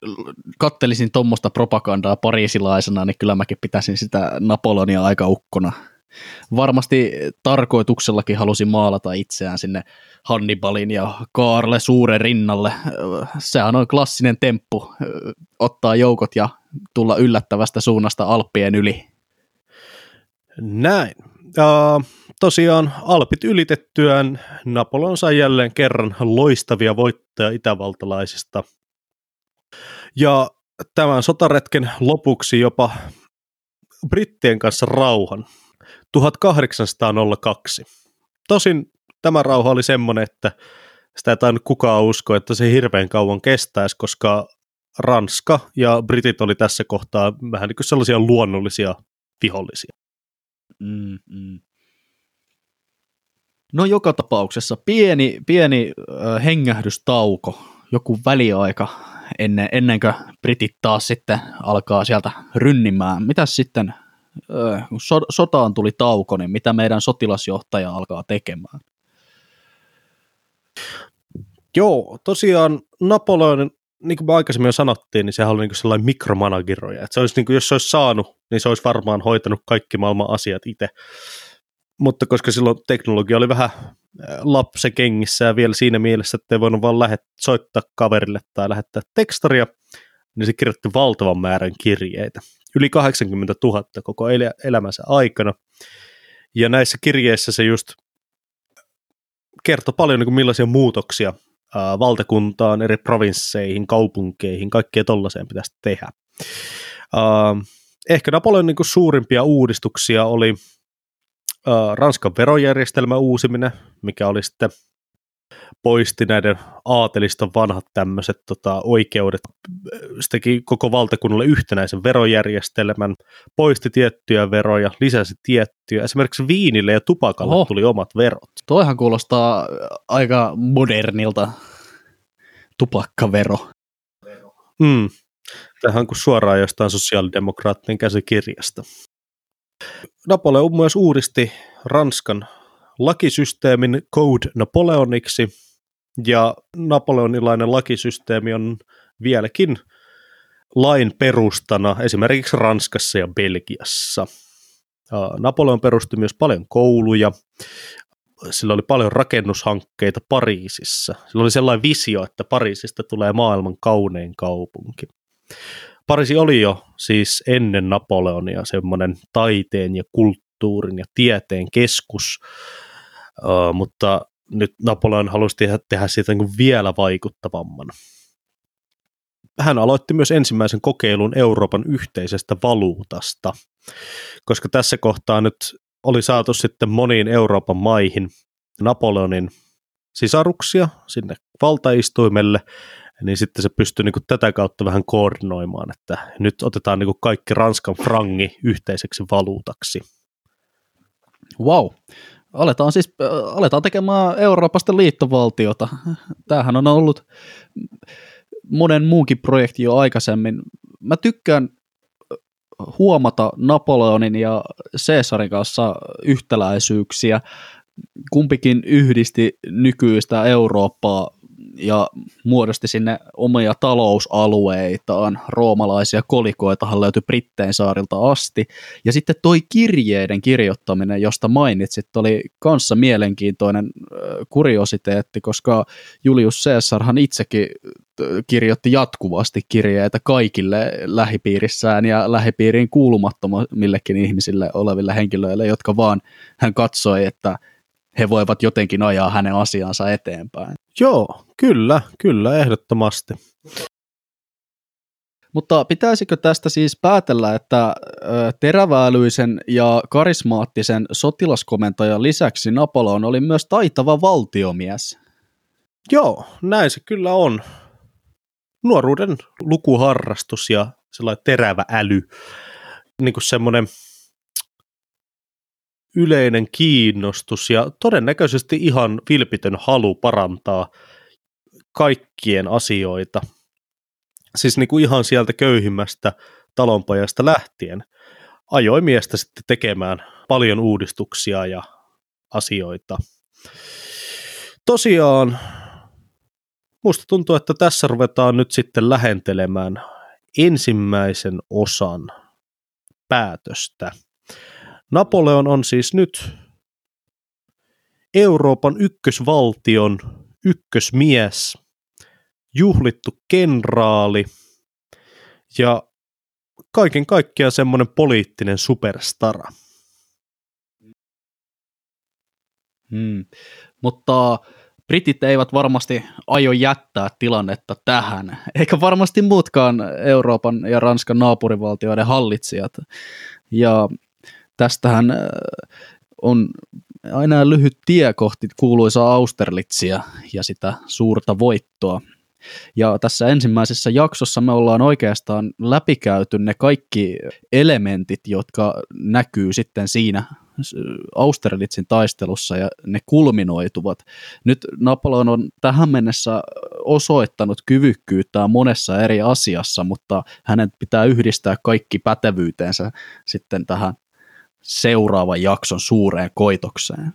kattelisin tuommoista propagandaa pariisilaisena, niin kyllä mäkin pitäisin sitä Napoleonia aika ukkona. Varmasti tarkoituksellakin halusi maalata itseään sinne Hannibalin ja Kaarle suuren rinnalle. Sehän on klassinen temppu, ottaa joukot ja tulla yllättävästä suunnasta Alppien yli. Näin. Uh, tosiaan Alpit ylitettyään Napoleon sai jälleen kerran loistavia voittoja itävaltalaisista. Ja tämän sotaretken lopuksi jopa brittien kanssa rauhan 1802. Tosin tämä rauha oli semmoinen, että sitä ei tainnut kukaan uskoa, että se hirveän kauan kestäisi, koska Ranska ja Britit oli tässä kohtaa vähän niin kuin sellaisia luonnollisia vihollisia. Mm, mm. No joka tapauksessa pieni, pieni äh, hengähdystauko, joku väliaika ennen, ennen kuin britit taas sitten alkaa sieltä rynnimään. Mitäs sitten, äh, kun so, sotaan tuli tauko, niin mitä meidän sotilasjohtaja alkaa tekemään? Joo, tosiaan Napoleon, niin kuin me aikaisemmin jo sanottiin, niin sehän oli niin kuin sellainen mikromanageroja. Että se olisi, niin kuin, jos se olisi saanut, niin se olisi varmaan hoitanut kaikki maailman asiat itse mutta koska silloin teknologia oli vähän lapsen kengissä ja vielä siinä mielessä, että ei voinut vaan lähet, soittaa kaverille tai lähettää tekstaria, niin se kirjoitti valtavan määrän kirjeitä. Yli 80 000 koko el- elämänsä aikana. Ja näissä kirjeissä se just kertoi paljon niin kuin millaisia muutoksia ää, valtakuntaan, eri provinsseihin, kaupunkeihin, kaikkea tollaiseen pitäisi tehdä. Ää, ehkä Napoleon niin kuin suurimpia uudistuksia oli Ranskan verojärjestelmän uusiminen, mikä oli sitten poisti näiden aateliston vanhat tämmöiset tota, oikeudet, se teki koko valtakunnalle yhtenäisen verojärjestelmän, poisti tiettyjä veroja, lisäsi tiettyjä. Esimerkiksi viinille ja tupakalle Oho. tuli omat verot. Toihan kuulostaa aika modernilta tupakkavero. Mm. Tähän kuin suoraan jostain sosiaalidemokraattien käsikirjasta. Napoleon myös uudisti Ranskan lakisysteemin Code Napoleoniksi, ja napoleonilainen lakisysteemi on vieläkin lain perustana esimerkiksi Ranskassa ja Belgiassa. Napoleon perusti myös paljon kouluja, sillä oli paljon rakennushankkeita Pariisissa. Sillä oli sellainen visio, että Pariisista tulee maailman kaunein kaupunki. Pariisi oli jo siis ennen Napoleonia semmoinen taiteen ja kulttuurin ja tieteen keskus, uh, mutta nyt Napoleon halusi tehdä, tehdä siitä niin vielä vaikuttavamman. Hän aloitti myös ensimmäisen kokeilun Euroopan yhteisestä valuutasta, koska tässä kohtaa nyt oli saatu sitten moniin Euroopan maihin Napoleonin sisaruksia sinne valtaistuimelle, niin sitten se pystyy niin kuin tätä kautta vähän koordinoimaan, että nyt otetaan niin kuin kaikki Ranskan frangi yhteiseksi valuutaksi. Wow. Aletaan siis aletaan tekemään Euroopasta liittovaltiota. Tämähän on ollut monen muunkin projekti jo aikaisemmin. Mä tykkään huomata Napoleonin ja Caesarin kanssa yhtäläisyyksiä. Kumpikin yhdisti nykyistä Eurooppaa ja muodosti sinne omia talousalueitaan. Roomalaisia kolikoitahan löytyi Brittein saarilta asti. Ja sitten toi kirjeiden kirjoittaminen, josta mainitsit, oli kanssa mielenkiintoinen kuriositeetti, koska Julius Caesarhan itsekin kirjoitti jatkuvasti kirjeitä kaikille lähipiirissään ja lähipiiriin kuulumattomillekin ihmisille oleville henkilöille, jotka vaan hän katsoi, että he voivat jotenkin ajaa hänen asiansa eteenpäin. Joo, kyllä, kyllä, ehdottomasti. Mutta pitäisikö tästä siis päätellä, että teräväälyisen ja karismaattisen sotilaskomentajan lisäksi Napoleon oli myös taitava valtiomies? Joo, näin se kyllä on. Nuoruuden lukuharrastus ja sellainen terävä äly, niin kuin semmoinen yleinen kiinnostus ja todennäköisesti ihan vilpitön halu parantaa kaikkien asioita. Siis niin kuin ihan sieltä köyhimmästä talonpajasta lähtien ajoi miestä sitten tekemään paljon uudistuksia ja asioita. Tosiaan, musta tuntuu, että tässä ruvetaan nyt sitten lähentelemään ensimmäisen osan päätöstä. Napoleon on siis nyt Euroopan ykkösvaltion ykkösmies, juhlittu kenraali ja kaiken kaikkiaan semmoinen poliittinen superstara. Hmm. Mutta britit eivät varmasti aio jättää tilannetta tähän, eikä varmasti muutkaan Euroopan ja Ranskan naapurivaltioiden hallitsijat. Ja tästähän äh, on aina lyhyt tie kohti kuuluisaa Austerlitzia ja sitä suurta voittoa. Ja tässä ensimmäisessä jaksossa me ollaan oikeastaan läpikäyty ne kaikki elementit, jotka näkyy sitten siinä Austerlitzin taistelussa ja ne kulminoituvat. Nyt Napoleon on tähän mennessä osoittanut kyvykkyyttään monessa eri asiassa, mutta hänen pitää yhdistää kaikki pätevyyteensä sitten tähän seuraavan jakson suureen koitokseen.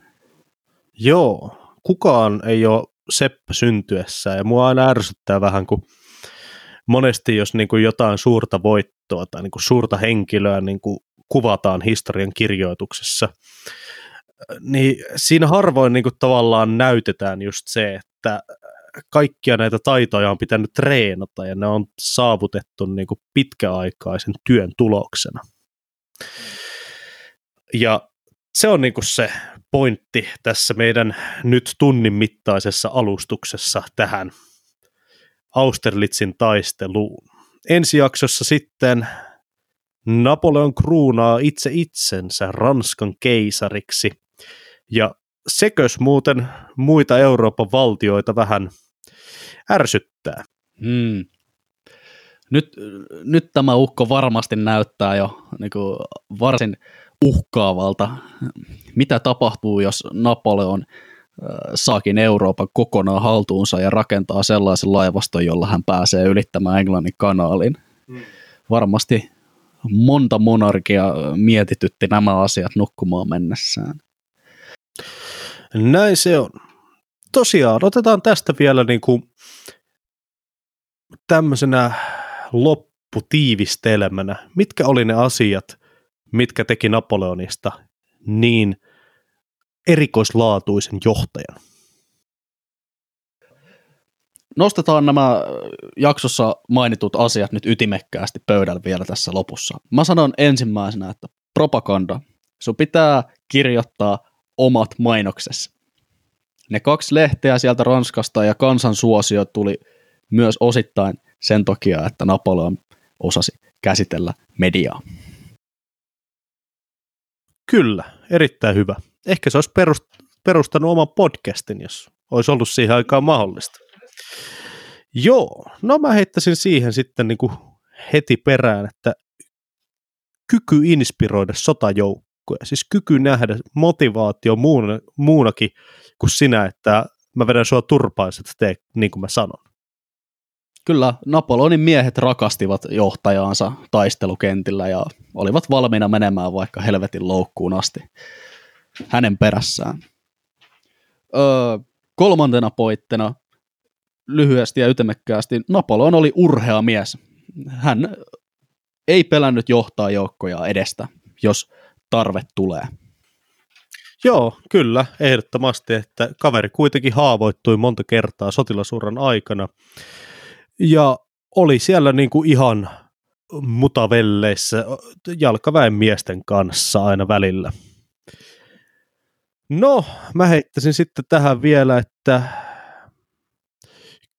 Joo, kukaan ei ole Seppä syntyessään ja mua aina ärsyttää vähän, kun monesti jos niin kuin jotain suurta voittoa tai niin kuin suurta henkilöä niin kuin kuvataan historian kirjoituksessa, niin siinä harvoin niin kuin tavallaan näytetään just se, että kaikkia näitä taitoja on pitänyt treenata ja ne on saavutettu niin kuin pitkäaikaisen työn tuloksena. Ja se on niin se pointti tässä meidän nyt tunnin mittaisessa alustuksessa tähän Austerlitzin taisteluun. Ensi jaksossa sitten Napoleon kruunaa itse itsensä Ranskan keisariksi, ja sekös muuten muita Euroopan valtioita vähän ärsyttää. Hmm. Nyt, nyt tämä ukko varmasti näyttää jo niin kuin varsin uhkaavalta. Mitä tapahtuu, jos Napoleon saakin Euroopan kokonaan haltuunsa ja rakentaa sellaisen laivaston, jolla hän pääsee ylittämään Englannin kanaalin. Hmm. Varmasti monta monarkia mietitytti nämä asiat nukkumaan mennessään. Näin se on. Tosiaan, otetaan tästä vielä niin kuin tämmöisenä lopputiivistelmänä. Mitkä oli ne asiat, mitkä teki Napoleonista niin erikoislaatuisen johtajan? Nostetaan nämä jaksossa mainitut asiat nyt ytimekkäästi pöydälle vielä tässä lopussa. Mä sanon ensimmäisenä, että propaganda. Sun pitää kirjoittaa omat mainoksesi. Ne kaksi lehteä sieltä Ranskasta ja kansansuosio tuli myös osittain sen takia, että Napoleon osasi käsitellä mediaa. Kyllä, erittäin hyvä. Ehkä se olisi perustanut oman podcastin, jos olisi ollut siihen aikaan mahdollista. Joo, no mä heittäisin siihen sitten niin kuin heti perään, että kyky inspiroida sotajoukkoja, siis kyky nähdä motivaatio muuna, muunakin kuin sinä, että mä vedän sua turpaan, että tee niin kuin mä sanon. Kyllä, Napoleonin miehet rakastivat johtajaansa taistelukentillä ja olivat valmiina menemään vaikka helvetin loukkuun asti hänen perässään. Öö, kolmantena poittena lyhyesti ja ytimekkäästi, Napoleon oli urhea mies. Hän ei pelännyt johtaa joukkoja edestä, jos tarve tulee. Joo, kyllä, ehdottomasti, että kaveri kuitenkin haavoittui monta kertaa sotilasuran aikana ja oli siellä niin kuin ihan mutavelleissä jalkaväen miesten kanssa aina välillä. No, mä heittäisin sitten tähän vielä, että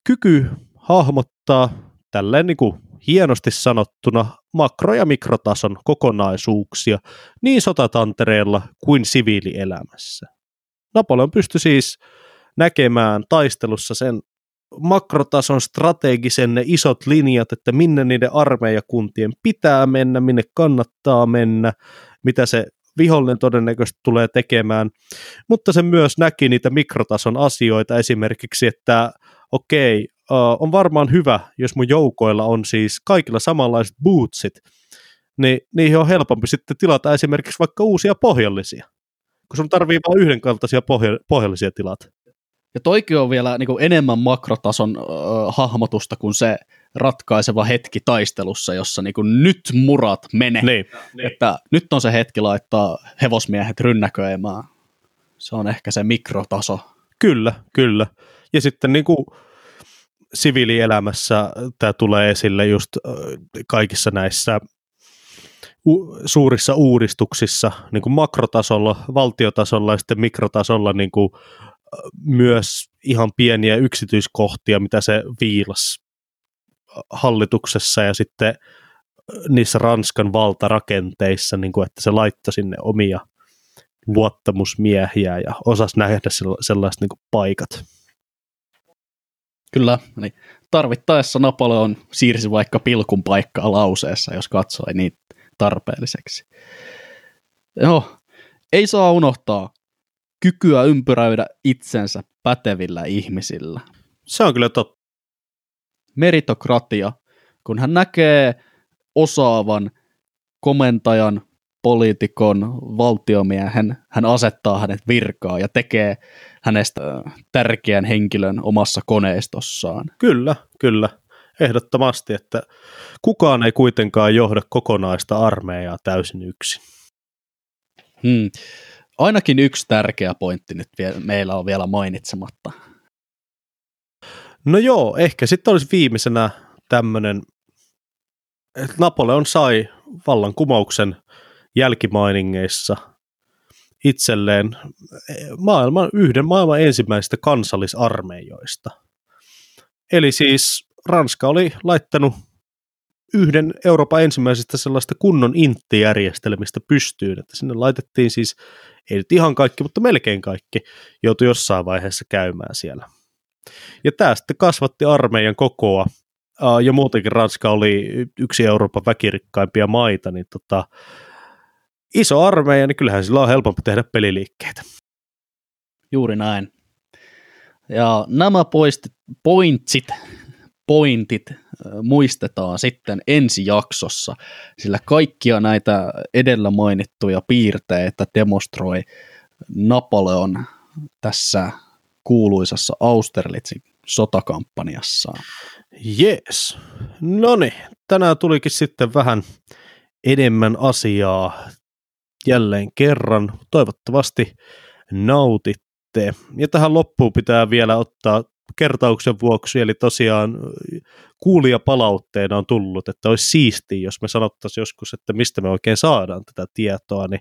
kyky hahmottaa tälleen niin kuin hienosti sanottuna makro- ja mikrotason kokonaisuuksia niin sotatantereella kuin siviilielämässä. Napoleon pystyi siis näkemään taistelussa sen makrotason strategisen ne isot linjat, että minne niiden armeijakuntien pitää mennä, minne kannattaa mennä, mitä se vihollinen todennäköisesti tulee tekemään, mutta se myös näki niitä mikrotason asioita, esimerkiksi, että okei, on varmaan hyvä, jos mun joukoilla on siis kaikilla samanlaiset bootsit, niin niihin on helpompi sitten tilata esimerkiksi vaikka uusia pohjallisia, kun sun tarvii vain yhdenkaltaisia pohja- pohjallisia tilata. Ja toikin on vielä niin kuin enemmän makrotason äh, hahmotusta kuin se ratkaiseva hetki taistelussa, jossa niin kuin nyt murat mene. Niin. Että nyt on se hetki laittaa hevosmiehet rynnäköimään. Se on ehkä se mikrotaso. Kyllä, kyllä. Ja sitten niin kuin siviilielämässä tämä tulee esille just kaikissa näissä u- suurissa uudistuksissa, niin kuin makrotasolla, valtiotasolla ja sitten mikrotasolla niin kuin myös ihan pieniä yksityiskohtia, mitä se viilas hallituksessa ja sitten niissä Ranskan valtarakenteissa, niin kuin, että se laittoi sinne omia luottamusmiehiä ja osasi nähdä sellaiset niin kuin paikat. Kyllä, niin tarvittaessa Napoleon siirsi vaikka pilkun paikkaa lauseessa, jos katsoi niin tarpeelliseksi. Joo, ei saa unohtaa kykyä ympyröidä itsensä pätevillä ihmisillä. Se on kyllä totta. Meritokratia, kun hän näkee osaavan komentajan, poliitikon, valtiomiehen, hän asettaa hänet virkaa ja tekee hänestä tärkeän henkilön omassa koneistossaan. Kyllä, kyllä. Ehdottomasti, että kukaan ei kuitenkaan johda kokonaista armeijaa täysin yksin. Hmm. Ainakin yksi tärkeä pointti nyt vielä, meillä on vielä mainitsematta. No joo, ehkä sitten olisi viimeisenä tämmöinen, että Napoleon sai vallankumouksen jälkimainingeissa itselleen maailman, yhden maailman ensimmäisistä kansallisarmeijoista. Eli siis Ranska oli laittanut yhden Euroopan ensimmäisistä sellaista kunnon inttijärjestelmistä pystyyn, että sinne laitettiin siis, ei nyt ihan kaikki, mutta melkein kaikki, joutui jossain vaiheessa käymään siellä. Ja tämä sitten kasvatti armeijan kokoa, ja muutenkin Ranska oli yksi Euroopan väkirikkaimpia maita, niin tota, iso armeija, niin kyllähän sillä on helpompi tehdä peliliikkeitä. Juuri näin. Ja nämä poistit, pointsit, pointit muistetaan sitten ensi jaksossa, sillä kaikkia näitä edellä mainittuja piirteitä demonstroi Napoleon tässä kuuluisassa Austerlitzin sotakampanjassaan. Jees. No niin, tänään tulikin sitten vähän enemmän asiaa jälleen kerran. Toivottavasti nautitte. Ja tähän loppuun pitää vielä ottaa kertauksen vuoksi, eli tosiaan kuulijapalautteena on tullut, että olisi siistiä, jos me sanottaisiin joskus, että mistä me oikein saadaan tätä tietoa, niin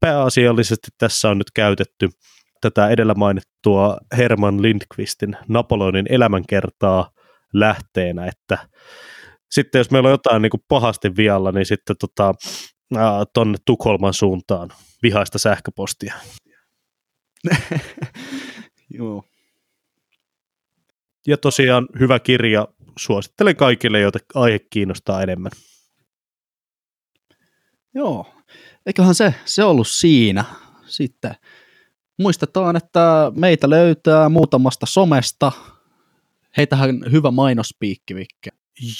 pääasiallisesti tässä on nyt käytetty tätä edellä mainittua Herman Lindqvistin Napoleonin elämänkertaa lähteenä, että sitten jos meillä on jotain niin kuin pahasti vialla, niin sitten tota, tuonne Tukholman suuntaan vihaista sähköpostia. Joo. Ja tosiaan hyvä kirja, suosittelen kaikille, joita aihe kiinnostaa enemmän. Joo, eiköhän se, se ollut siinä. Sitten muistetaan, että meitä löytää muutamasta somesta. Heitähän hyvä mainospiikki, Vikke.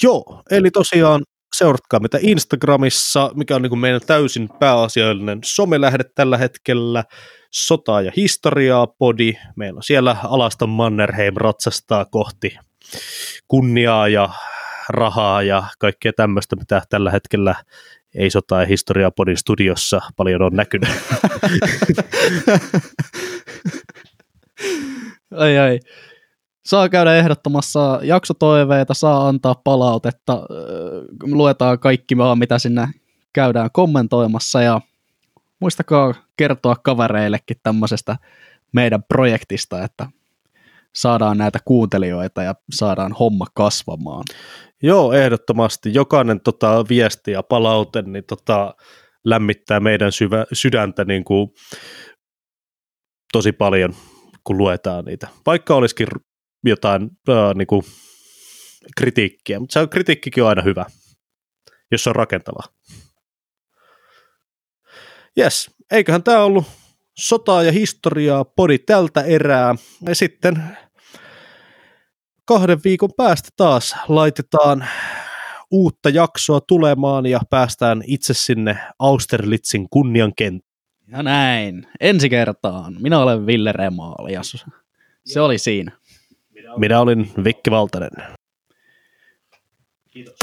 Joo, eli tosiaan seuratkaa meitä Instagramissa, mikä on niin kuin meidän täysin pääasiallinen somelähde tällä hetkellä, Sotaa ja historiaa podi. Meillä on siellä Alaston Mannerheim ratsastaa kohti kunniaa ja rahaa ja kaikkea tämmöistä, mitä tällä hetkellä ei sota ja historiaa podin studiossa paljon on näkynyt. ai ai saa käydä ehdottomassa jaksotoiveita, saa antaa palautetta, luetaan kaikki vaan, mitä sinne käydään kommentoimassa ja muistakaa kertoa kavereillekin tämmöisestä meidän projektista, että saadaan näitä kuuntelijoita ja saadaan homma kasvamaan. Joo, ehdottomasti. Jokainen tota, viesti ja palaute niin, tota, lämmittää meidän syvä, sydäntä niin kuin, tosi paljon, kun luetaan niitä. Vaikka olisikin jotain äh, niin kuin, kritiikkiä, mutta se on, kritiikkikin on aina hyvä, jos se on rakentavaa. Yes, eiköhän tämä ollut sotaa ja historiaa podi tältä erää. Ja sitten kahden viikon päästä taas laitetaan uutta jaksoa tulemaan ja päästään itse sinne Austerlitzin kunniankenttään. Ja näin. Ensi kertaan. Minä olen Ville Remaali ja se oli siinä. Minä olin Vikki Valtanen. Kiitos.